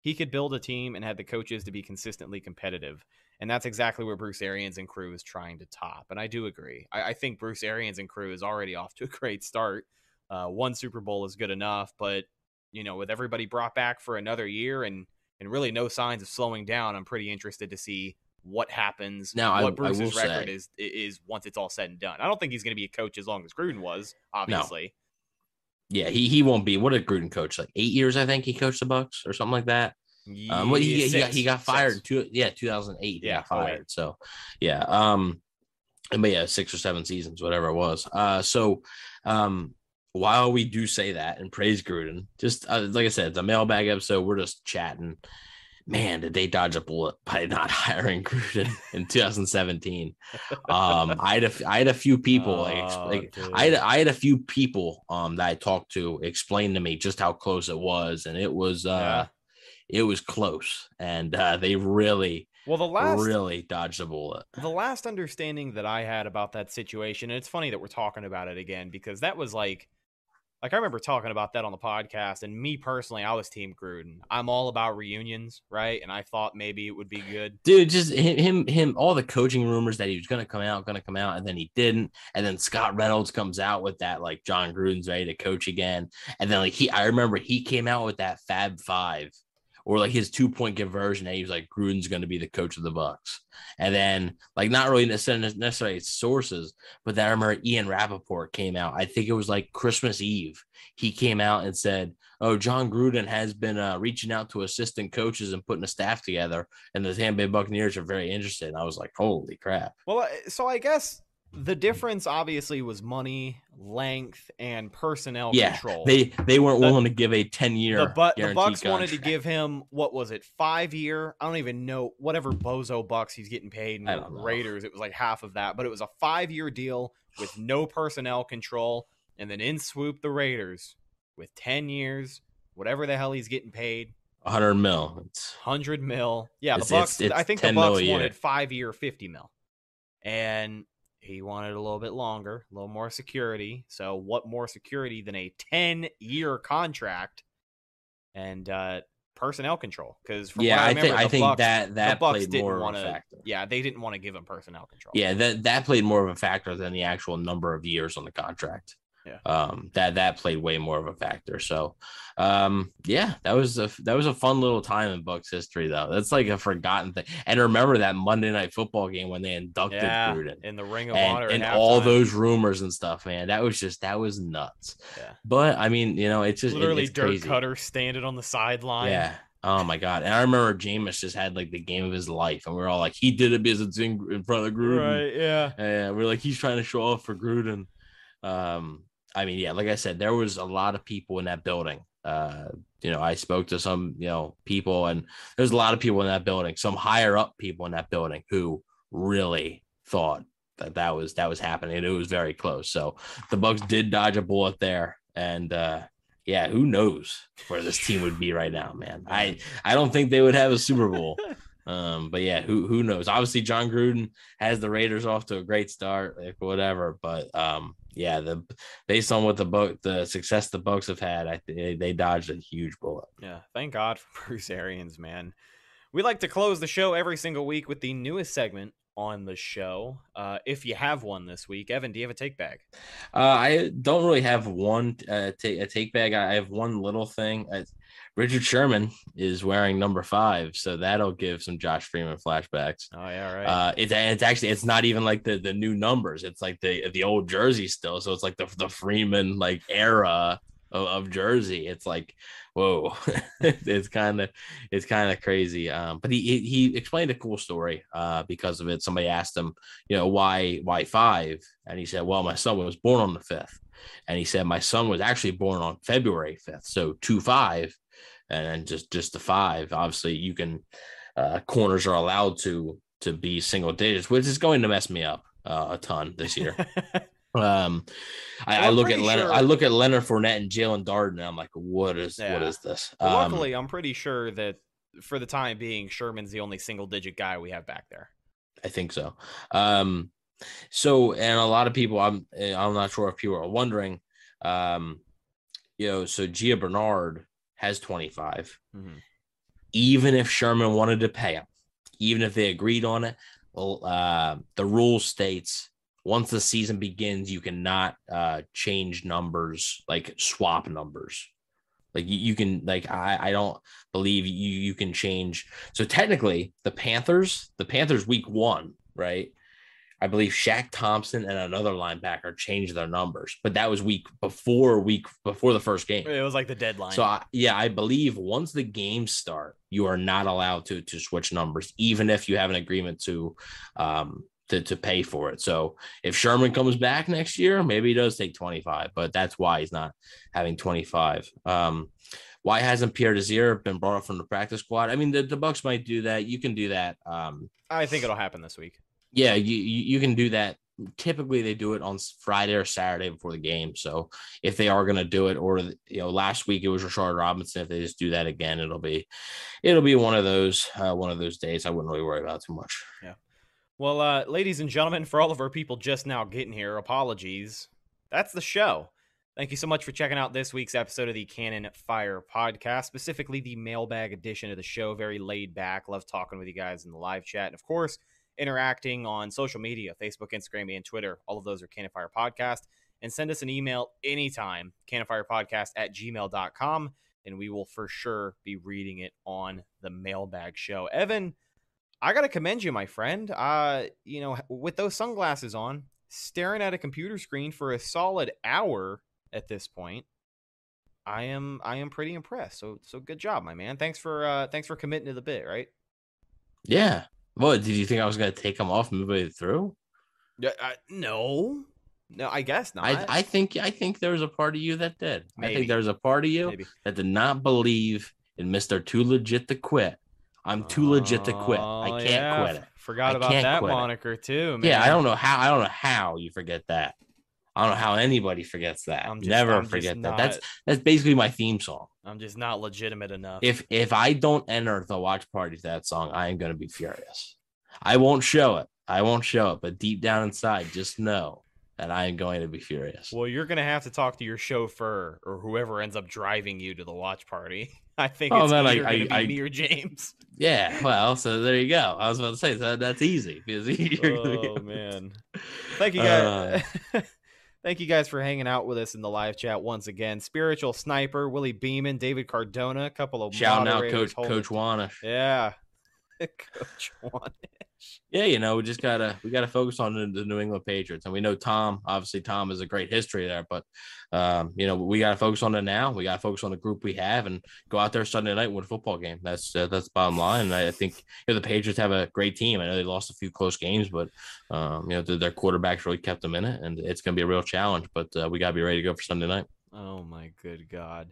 A: He could build a team and had the coaches to be consistently competitive. And that's exactly where Bruce Arians and crew is trying to top. And I do agree. I, I think Bruce Arians and crew is already off to a great start. Uh, one Super Bowl is good enough, but you know, with everybody brought back for another year and and really no signs of slowing down, I'm pretty interested to see what happens.
F: Now, I-
A: what
F: I
A: Bruce's
F: will
A: record
F: say-
A: is is once it's all said and done. I don't think he's going to be a coach as long as Gruden was, obviously.
F: yeah, he he won't be. What did Gruden coach? Like eight years, I think he coached the Bucks or something like that. Um, what he,
A: Yeah,
F: he, got, he got fired.
A: six.
F: Two, yeah, 2008. He
A: Yeah,
F: got fired. So, yeah. Um, but yeah, six or seven seasons, whatever it was. Uh, so, um, while we do say that and praise Gruden, just uh, like I said, it's a mailbag episode. We're just chatting. Man, did they dodge a bullet by not hiring Gruden in 2017? Um, I had a, I had a few people
A: Oh,
F: like
A: dude.
F: I had I had a few people um that I talked to explain to me just how close it was, and it was uh it was close, and uh, they really
A: Well, the last
F: really dodged a bullet.
A: the last understanding that I had about that situation, and it's funny that we're talking about it again because that was like, like I remember talking about that on the podcast, and me personally, I was Team Gruden. I'm all about reunions, right? And I thought maybe it would be good.
F: Dude, just him, him, him, all the coaching rumors that he was going to come out, going to come out, and then he didn't. And then Scott Reynolds comes out with that, like Jon Gruden's ready to coach again. And then, like, he, I remember he came out with that Fab Five or like his two point conversion. And he was like, Gruden's going to be the coach of the Bucks. And then, like, not really necessarily, necessarily sources, but then I remember Ian Rapoport came out. I think it was like Christmas Eve. He came out and said, Oh, Jon Gruden has been uh, reaching out to assistant coaches and putting a staff together and the Tampa Bay Buccaneers are very interested. And I was like, holy crap.
A: Well, so I guess the difference obviously was money, length, and personnel
F: Yeah,
A: control.
F: they they weren't
A: The-
F: willing to give a ten year.
A: the, but, the Bucks wanted to give him what was it five year? I don't even know whatever bozo bucks he's getting paid. In
F: know.
A: Raiders, it was like half of that, but it was a five year deal with no personnel control, and then in swoop the Raiders with ten years, whatever the hell he's getting paid,
F: hundred mil. It's
A: hundred mil. Yeah, the
F: It's-
A: Bucks.
F: it's-
A: I think the Bucks wanted five year, fifty mil, and he wanted a little bit longer, a little more security. So, what more security than a ten year contract and uh, personnel control? Because
F: yeah, I, think
A: remember,
F: I think
A: Bucks-
F: that that played
A: didn't
F: more
A: want
F: of a factor.
A: Yeah, they didn't want to give him personnel control.
F: Yeah, that that played more of a factor than the actual number of years on the contract.
A: Yeah.
F: Um, that that played way more of a factor. So, um, yeah, that was a that was a fun little time in Bucks history, though. That's like a forgotten thing. And remember that Monday night football game when they inducted
A: yeah,
F: Gruden
A: in the Ring of Honor
F: and,
A: at
F: and all
A: halftime.
F: those rumors and stuff, man. That was just that was nuts.
A: Yeah.
F: But I mean, you know, it's just it-
A: literally
F: it's
A: Dirk
F: crazy.
A: Koetter standing on the sideline.
F: Yeah. Oh my god! And I remember Jameis just had like the game of his life, and we are all like, he did it because it's in, in front of Gruden.
A: right. Yeah.
F: And we're like, he's trying to show off for Gruden. Um, I mean, yeah, like I said, there was a lot of people in that building. Uh, you know, I spoke to some, you know, people, and there's a lot of people in that building, some higher up people in that building who really thought that that was that was happening. and It was very close. So the Bucks did dodge a bullet there, and uh, yeah, who knows where this team would be right now, man? I I don't think they would have a Super Bowl. Um, but yeah, who who knows? Obviously, Jon Gruden has the Raiders off to a great start, like whatever. But um, yeah, the based on what the book the success the Bucs have had, I think they dodged a huge bullet.
A: Yeah, thank God for Bruce Arians, man. We like to close the show every single week with the newest segment on the show. Uh, if you have one this week, Evan, do you have a take bag?
F: Uh, I don't really have one uh, t- a take bag. I have one little thing. Richard Sherman is wearing number five, so that'll give some Josh Freeman flashbacks.
A: Oh yeah, right.
F: Uh, it's it's actually it's not even like the the new numbers. It's like the the old jersey still. So it's like the the Freeman like era of, of jersey. It's like whoa, it's kind of it's kind of crazy. Um, but he he explained a cool story uh because of it. Somebody asked him, you know, why why five, and he said, well, my son was born on the fifth, and he said my son was actually born on February fifth, so two five and then just just the five. Obviously, you can uh, corners are allowed to to be single digits, which is going to mess me up uh, a ton this year. um, I, I look at Leonard.
A: sure-
F: I look at Leonard Fournette and Jaelon Darden, and I'm like, what is what
A: Yeah.
F: is this? Um,
A: luckily, I'm pretty sure that for the time being, Sherman's the only single digit guy we have back there.
F: I think so. Um, so and a lot of people, I'm eh, I'm not sure if people are wondering, um, you know, so Gio Bernard has 25.
A: Mhm.
F: even if Sherman wanted to pay him, even if they agreed on it, well, uh, the rule states once the season begins, you cannot uh, change numbers, like swap numbers. Like you, you can, like I, I don't believe you you can change. So technically, the Panthers, the Panthers week one, right? I believe Shaq Thompson and another linebacker changed their numbers, but that was week before week before the first game.
A: It was like the deadline.
F: So I, yeah, I believe once the games start, you are not allowed to to switch numbers, even if you have an agreement to um to, to pay for it. So if Sherman comes back next year, maybe he does take 25, but that's why he's not having 25. Um why hasn't Pierre Desir been brought up from the practice squad? I mean, the, the Bucks might do that. You can do that. Um,
A: I think it'll happen this week.
F: Yeah, you, you can do that. Typically, they do it on Friday or Saturday before the game. So if they are going to do it, or you know, last week it was Rashard Robinson. If they just do that again, it'll be it'll be one of those uh, one of those days. I wouldn't really worry about too much. Yeah.
A: Well, uh, ladies and gentlemen, for all of our people just now getting here, apologies. That's the show. Thank you so much for checking out this week's episode of the Cannon Fire podcast, specifically the mailbag edition of the show. Very laid back. Love talking with you guys in the live chat. And of course, interacting on social media Facebook, Instagram, and Twitter. All of those are Cannon Fire Podcast. And send us an email anytime, cannonfirepodcast at gmail.com, and we will for sure be reading it on the mailbag show. Evan, I gotta commend you, my friend. Uh, you know, with those sunglasses on, staring at a computer screen for a solid hour at this point, I am I am pretty impressed. So so good job, my man. Thanks for uh thanks for committing to the bit, right?
F: Yeah. What did you think I was going to take him off midway through?
A: Yeah, uh, no, no, I guess not.
F: I, I think I think there was a part of you that did. I think there was a part of you
A: Maybe.
F: that did not believe in Mister Too Legit to quit. I'm too legit to quit. I
A: Oh,
F: can't
A: yeah,
F: quit it.
A: Forgot
F: I
A: about that
F: quit it.
A: moniker too, man.
F: Yeah, I don't know how. I don't know how you forget that. I don't know how anybody forgets that.
A: I'm just-
F: Never
A: I'm
F: forget that. That's that's basically my theme song.
A: I'm just not legitimate enough.
F: If if I don't enter the watch party to that song, I am gonna be furious. I won't show it. I won't show it, but deep down inside, just know that I am going to be furious.
A: well, you're gonna have to talk to your chauffeur or whoever ends up driving you to the watch party. I think
F: Oh,
A: it's
F: then I-
A: either
F: I-
A: be
F: I-
A: me or James.
F: Yeah, well, so there you go. I was about to say that that's easy because you're gonna be-
A: oh man thank you uh, guys thank you guys for hanging out with us in the live chat once again. Spiritual sniper willie beeman david cardona a couple of
F: Shout out, Coach Coach Wanish.
A: yeah. Coach one
F: Yeah, you know, we just gotta we gotta focus on the, the New England Patriots, and we know Tom. Obviously, Tom has a great history there, but um, you know, we gotta focus on it now. We gotta focus on the group we have, and go out there Sunday night and win a football game. That's uh, that's bottom line. And I, I think you know, the Patriots have a great team. I know they lost a few close games, but um, you know, their, their quarterbacks really kept them in it, and it's gonna be a real challenge. But uh, we gotta be ready to go for Sunday night.
A: oh my good god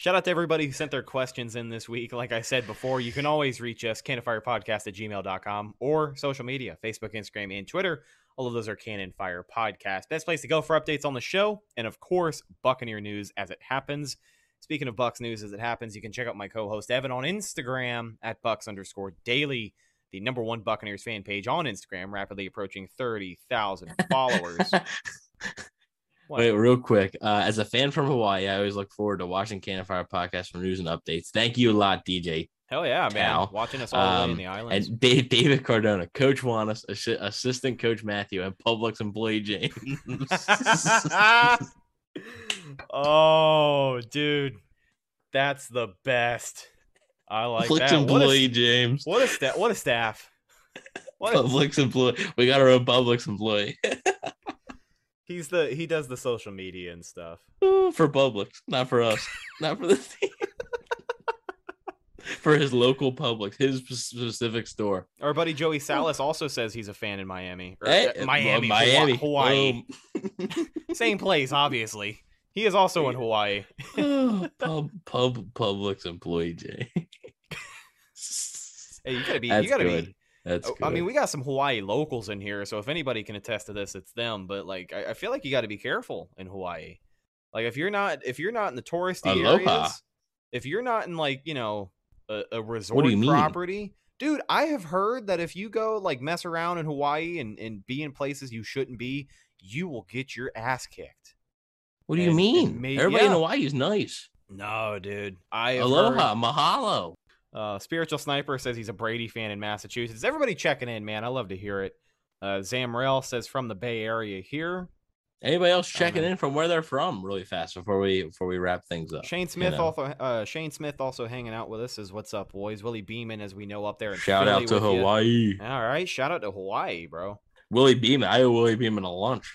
A: Shout out to everybody who sent their questions in this week. Like I said before, you can always reach us, cannonfirepodcast at gmail.com or social media, Facebook, Instagram, and Twitter. All of those are Cannon Fire Podcast. Best place to go for updates on the show and, of course, Buccaneer news as it happens. Speaking of Bucks news as it happens, you can check out my co-host Evan on Instagram at Bucks underscore daily, the number one Buccaneers fan page on Instagram, rapidly approaching 30,000 followers. What?
F: Wait, real quick. Uh, as a fan from Hawaii, I always look forward to watching Cannon Fire podcast for news and updates. Thank you a lot, DJ.
A: Hell yeah, man.
F: Cal.
A: Watching us all the way in
F: Um,
A: the islands.
F: And David Cardona, Coach Juanis, assi- Assistant Coach Matthew, and Publix employee James.
A: oh, dude. That's the best. I like
F: Publix
A: that. What
F: employee
A: a,
F: James.
A: what a staff. What a staff. What a,
F: Publix employee. We got our own Publix employee
A: he's the he does the social media and stuff.
F: Ooh, for Publix, not for us, not for the team. for his local Publix, his specific store.
A: Our buddy Joey Salas also says he's a fan in Miami. Or,
F: Hey,
A: uh, Miami,
F: well, Miami,
A: Hawaii. Same place, obviously. He is also in Hawaii.
F: pub, pub, Publix employee Jay.
A: Hey, you gotta be.
F: That's
A: you gotta
F: good.
A: be.
F: That's
A: Oh,
F: good.
A: I mean, we got some Hawaii locals in here, so if anybody can attest to this, it's them. But like, I, I feel like you got to be careful in Hawaii. Like, if you're not, if you're not in the touristy
F: Aloha.
A: areas, if you're not in like, you know, a, a resort property, dude, I have heard that if you go like mess around in Hawaii and and be in places you shouldn't be, you will get your ass kicked.
F: what do you mean?
A: and may-
F: Everybody in. Hawaii is nice.
A: No, dude, I
F: Aloha,
A: heard-
F: mahalo.
A: Uh, Spiritual Sniper says he's a Brady fan in Massachusetts. Everybody checking in, man. I love to hear it. Uh, Zamrell says from the Bay Area here.
F: Anybody else
A: Oh,
F: checking in from where they're from really fast before we before we wrap things up?
A: Shane Smith
F: know.
A: also uh, Shane Smith also hanging out with us. Is what's up, boys? Willie Beeman, as we know up there. In
F: Shout
A: Philly
F: out to. Hawaii.
A: All right, shout out to Hawaii, bro.
F: Willie Beeman. I owe Willie Beeman a lunch.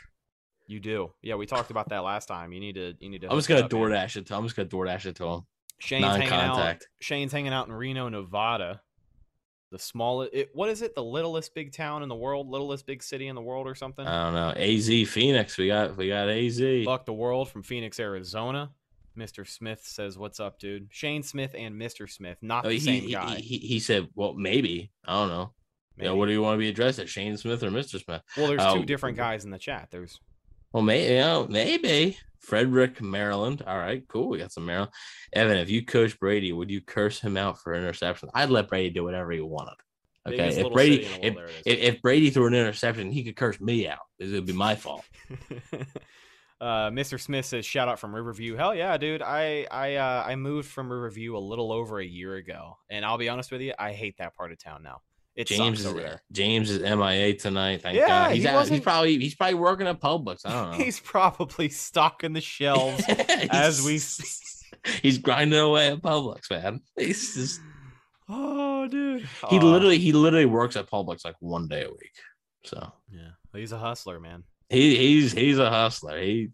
A: You do, yeah. We talked about that last time. You need to, you need to.
F: I'm just gonna. DoorDash it to him. I'm just gonna DoorDash it to him.
A: Shane's hanging out. Shane's hanging out in Reno, Nevada. The smallest. It, what is it? The littlest big town in the world, littlest big city in the world, or something.
F: I don't know. AZ Phoenix. We got we got AZ.
A: Buck the World from Phoenix, Arizona. Mr. Smith says, "What's up, dude?" Shane Smith and Mr. Smith, not
F: Oh,
A: the
F: he,
A: same
F: he,
A: guy.
F: he, he said, well, maybe. I don't know. Yeah, what do you want to be addressed as? Shane Smith or Mr. Smith?
A: well, there's two oh. different guys in the chat. There's
F: Well, maybe, you know, maybe. Frederick, Maryland. All right, cool. We got some Maryland. Evan, if you coach Brady, would you curse him out for interception? I'd let Brady do whatever he wanted. Okay. If Brady,
A: city in the
F: if,
A: world. There it
F: if, if Brady threw an interception, he could curse me out. It would be my fault.
A: uh, Mr. Smith says, "Shout out from Riverview." Hell yeah, dude! I I uh, I moved from Riverview a little over a year ago, and I'll be honest with you, I hate that part of town now. It
F: James is
A: there.
F: James is MIA tonight. Thank
A: Yeah,
F: God. He's,
A: he
F: out, he's probably he's probably working at Publix. I don't know.
A: He's probably stocking the shelves as we.
F: he's grinding away at Publix, man. He's just
A: Oh, dude!
F: he literally he literally works at Publix like one day a week. So
A: yeah, he's a hustler, man.
F: he he's he's a hustler. He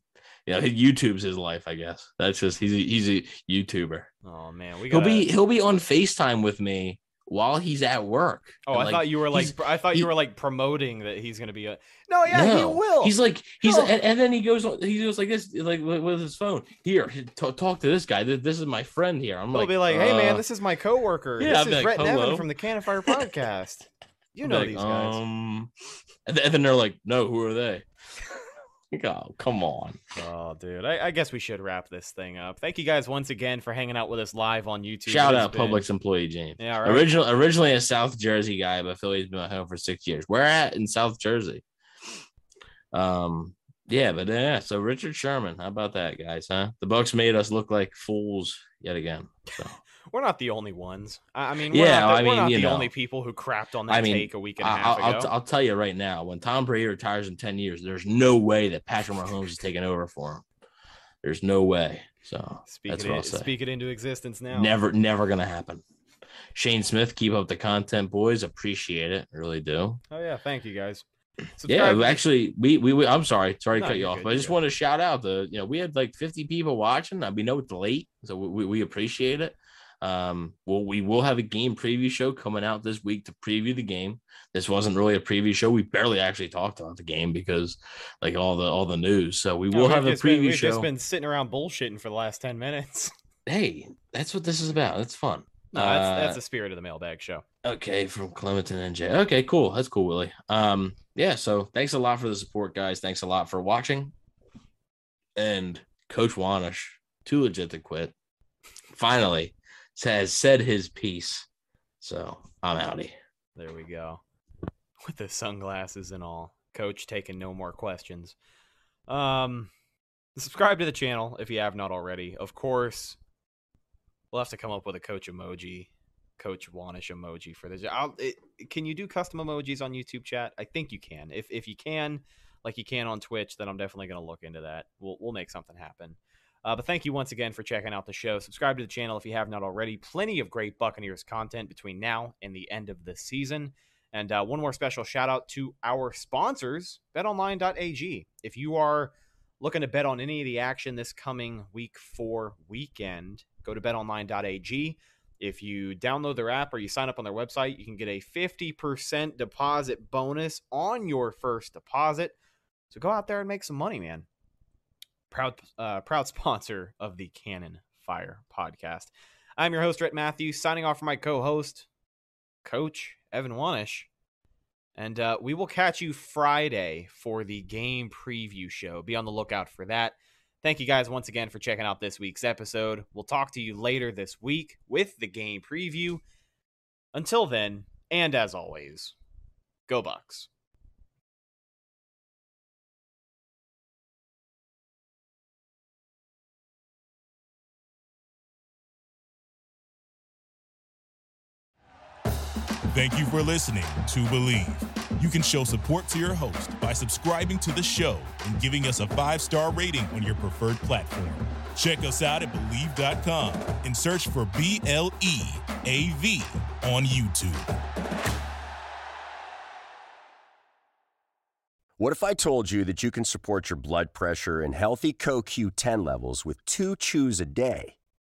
F: yeah, he YouTube's his life, I guess. That's just he's a, he's a YouTuber.
A: Oh man, we
F: He'll be he'll be on FaceTime with me while he's at work.
A: Oh,
F: And,
A: I
F: like,
A: thought you were like I thought
F: he-
A: you were like promoting that he's gonna be a. No, yeah, he will.
F: He's like he's
A: No.
F: and, and then he goes on he goes like this like with, with his phone. Here, talk, talk to this guy. This, this is my friend here. I'm
A: He'll
F: like,
A: be like, "Hey, man,
F: uh,
A: this is my coworker.
F: yeah,
A: this
F: I'll
A: is
F: like,
A: Rhett and Evan from the Cannon Fire podcast. You know
F: like,
A: these guys.
F: Um, and then they're like, no, who are they? Oh, come on.
A: Oh, dude, I, I guess we should wrap this thing up. Thank you guys once again for hanging out with us live on YouTube.
F: Shout out
A: been-
F: Publix employee James.
A: Yeah, right.
F: Original, originally a South Jersey guy, but Philly's been at home for six years. Where at in South Jersey? Um, yeah, but yeah. So Richard Sherman, how about that, guys? Huh? The Bucs made us look like fools yet again. So
A: We're not the only ones. I mean, we're
F: Yeah,
A: not the,
F: I
A: we're
F: mean,
A: not
F: you
A: the
F: know.
A: only people who crapped on that
F: I mean,
A: take a week and a half
F: I'll,
A: ago.
F: I'll, I'll tell you right now, when Tom Brady retires in ten years, there's no way that Patrick Mahomes is taking over for him. There's no way. So
A: speak,
F: that's
A: it,
F: what I'll say.
A: speak it into existence now.
F: Never, never gonna happen. Shane Smith, keep up the content, boys. Appreciate it, really do.
A: Oh yeah, thank you guys.
F: Yeah,
A: Subscribe to-
F: actually, we, we we I'm sorry, sorry to
A: No,
F: cut you off,
A: good,
F: but I just
A: good.
F: want to shout out the you know we had like 50 people watching. We know it's late, so we, we appreciate it. Um, well, we will have a game preview show coming out this week to preview the game. This wasn't really a preview show. We barely actually talked about the game because like all the all the news. So we will
A: we've
F: have a
A: just been- we've
F: show.
A: just been sitting around bullshitting for the last ten minutes.
F: Hey, that's what this is about. It's fun.
A: No, that's
F: Uh,
A: that's the spirit of the mailbag show.
F: Okay, from Clementon and Jay. Okay, cool. That's cool, Willie. Um, yeah, so thanks a lot for the support, guys. Thanks a lot for watching. And Coach Wanish, too legit to quit. finally has said his piece. So I'm outie.
A: There we go. With the sunglasses and all. Coach taking no more questions. Um subscribe to the channel if you have not already. Of course, we'll have to come up with a coach emoji, coach Wanish emoji for this. I'll, it, can you do custom emojis on YouTube chat? I think you can. If if you can, like you can on Twitch, then I'm definitely to look into that. We'll we'll make something happen. Uh, but thank you once again for checking out the show. Subscribe to the channel if you have not already. Plenty of great Buccaneers content between now and the end of the season. And uh, one more special shout out to our sponsors, betonline.ag. If you are looking to bet on any of the action this coming week four weekend, go to betonline.ag. If you download their app or you sign up on their website, you can get a 50% deposit bonus on your first deposit. So go out there and make some money, man proud uh, proud sponsor of the Cannon Fire podcast. I'm your host, Rhett Matthews, signing off for my co-host, Coach Evan Wanish. And uh, we will catch you Friday for the game preview show. Be on the lookout for that. Thank you guys once again for checking out this week's episode. We'll talk to you later this week with the game preview. Until then, and as always, go Bucs.
G: Thank you for listening to Bleav. You can show support to your host by subscribing to the show and giving us a five star rating on your preferred platform. Check us out at Bleav.com and search for B L E A V on YouTube.
H: What if I told you that you can support your blood pressure and healthy CoQ10 levels with two chews a day?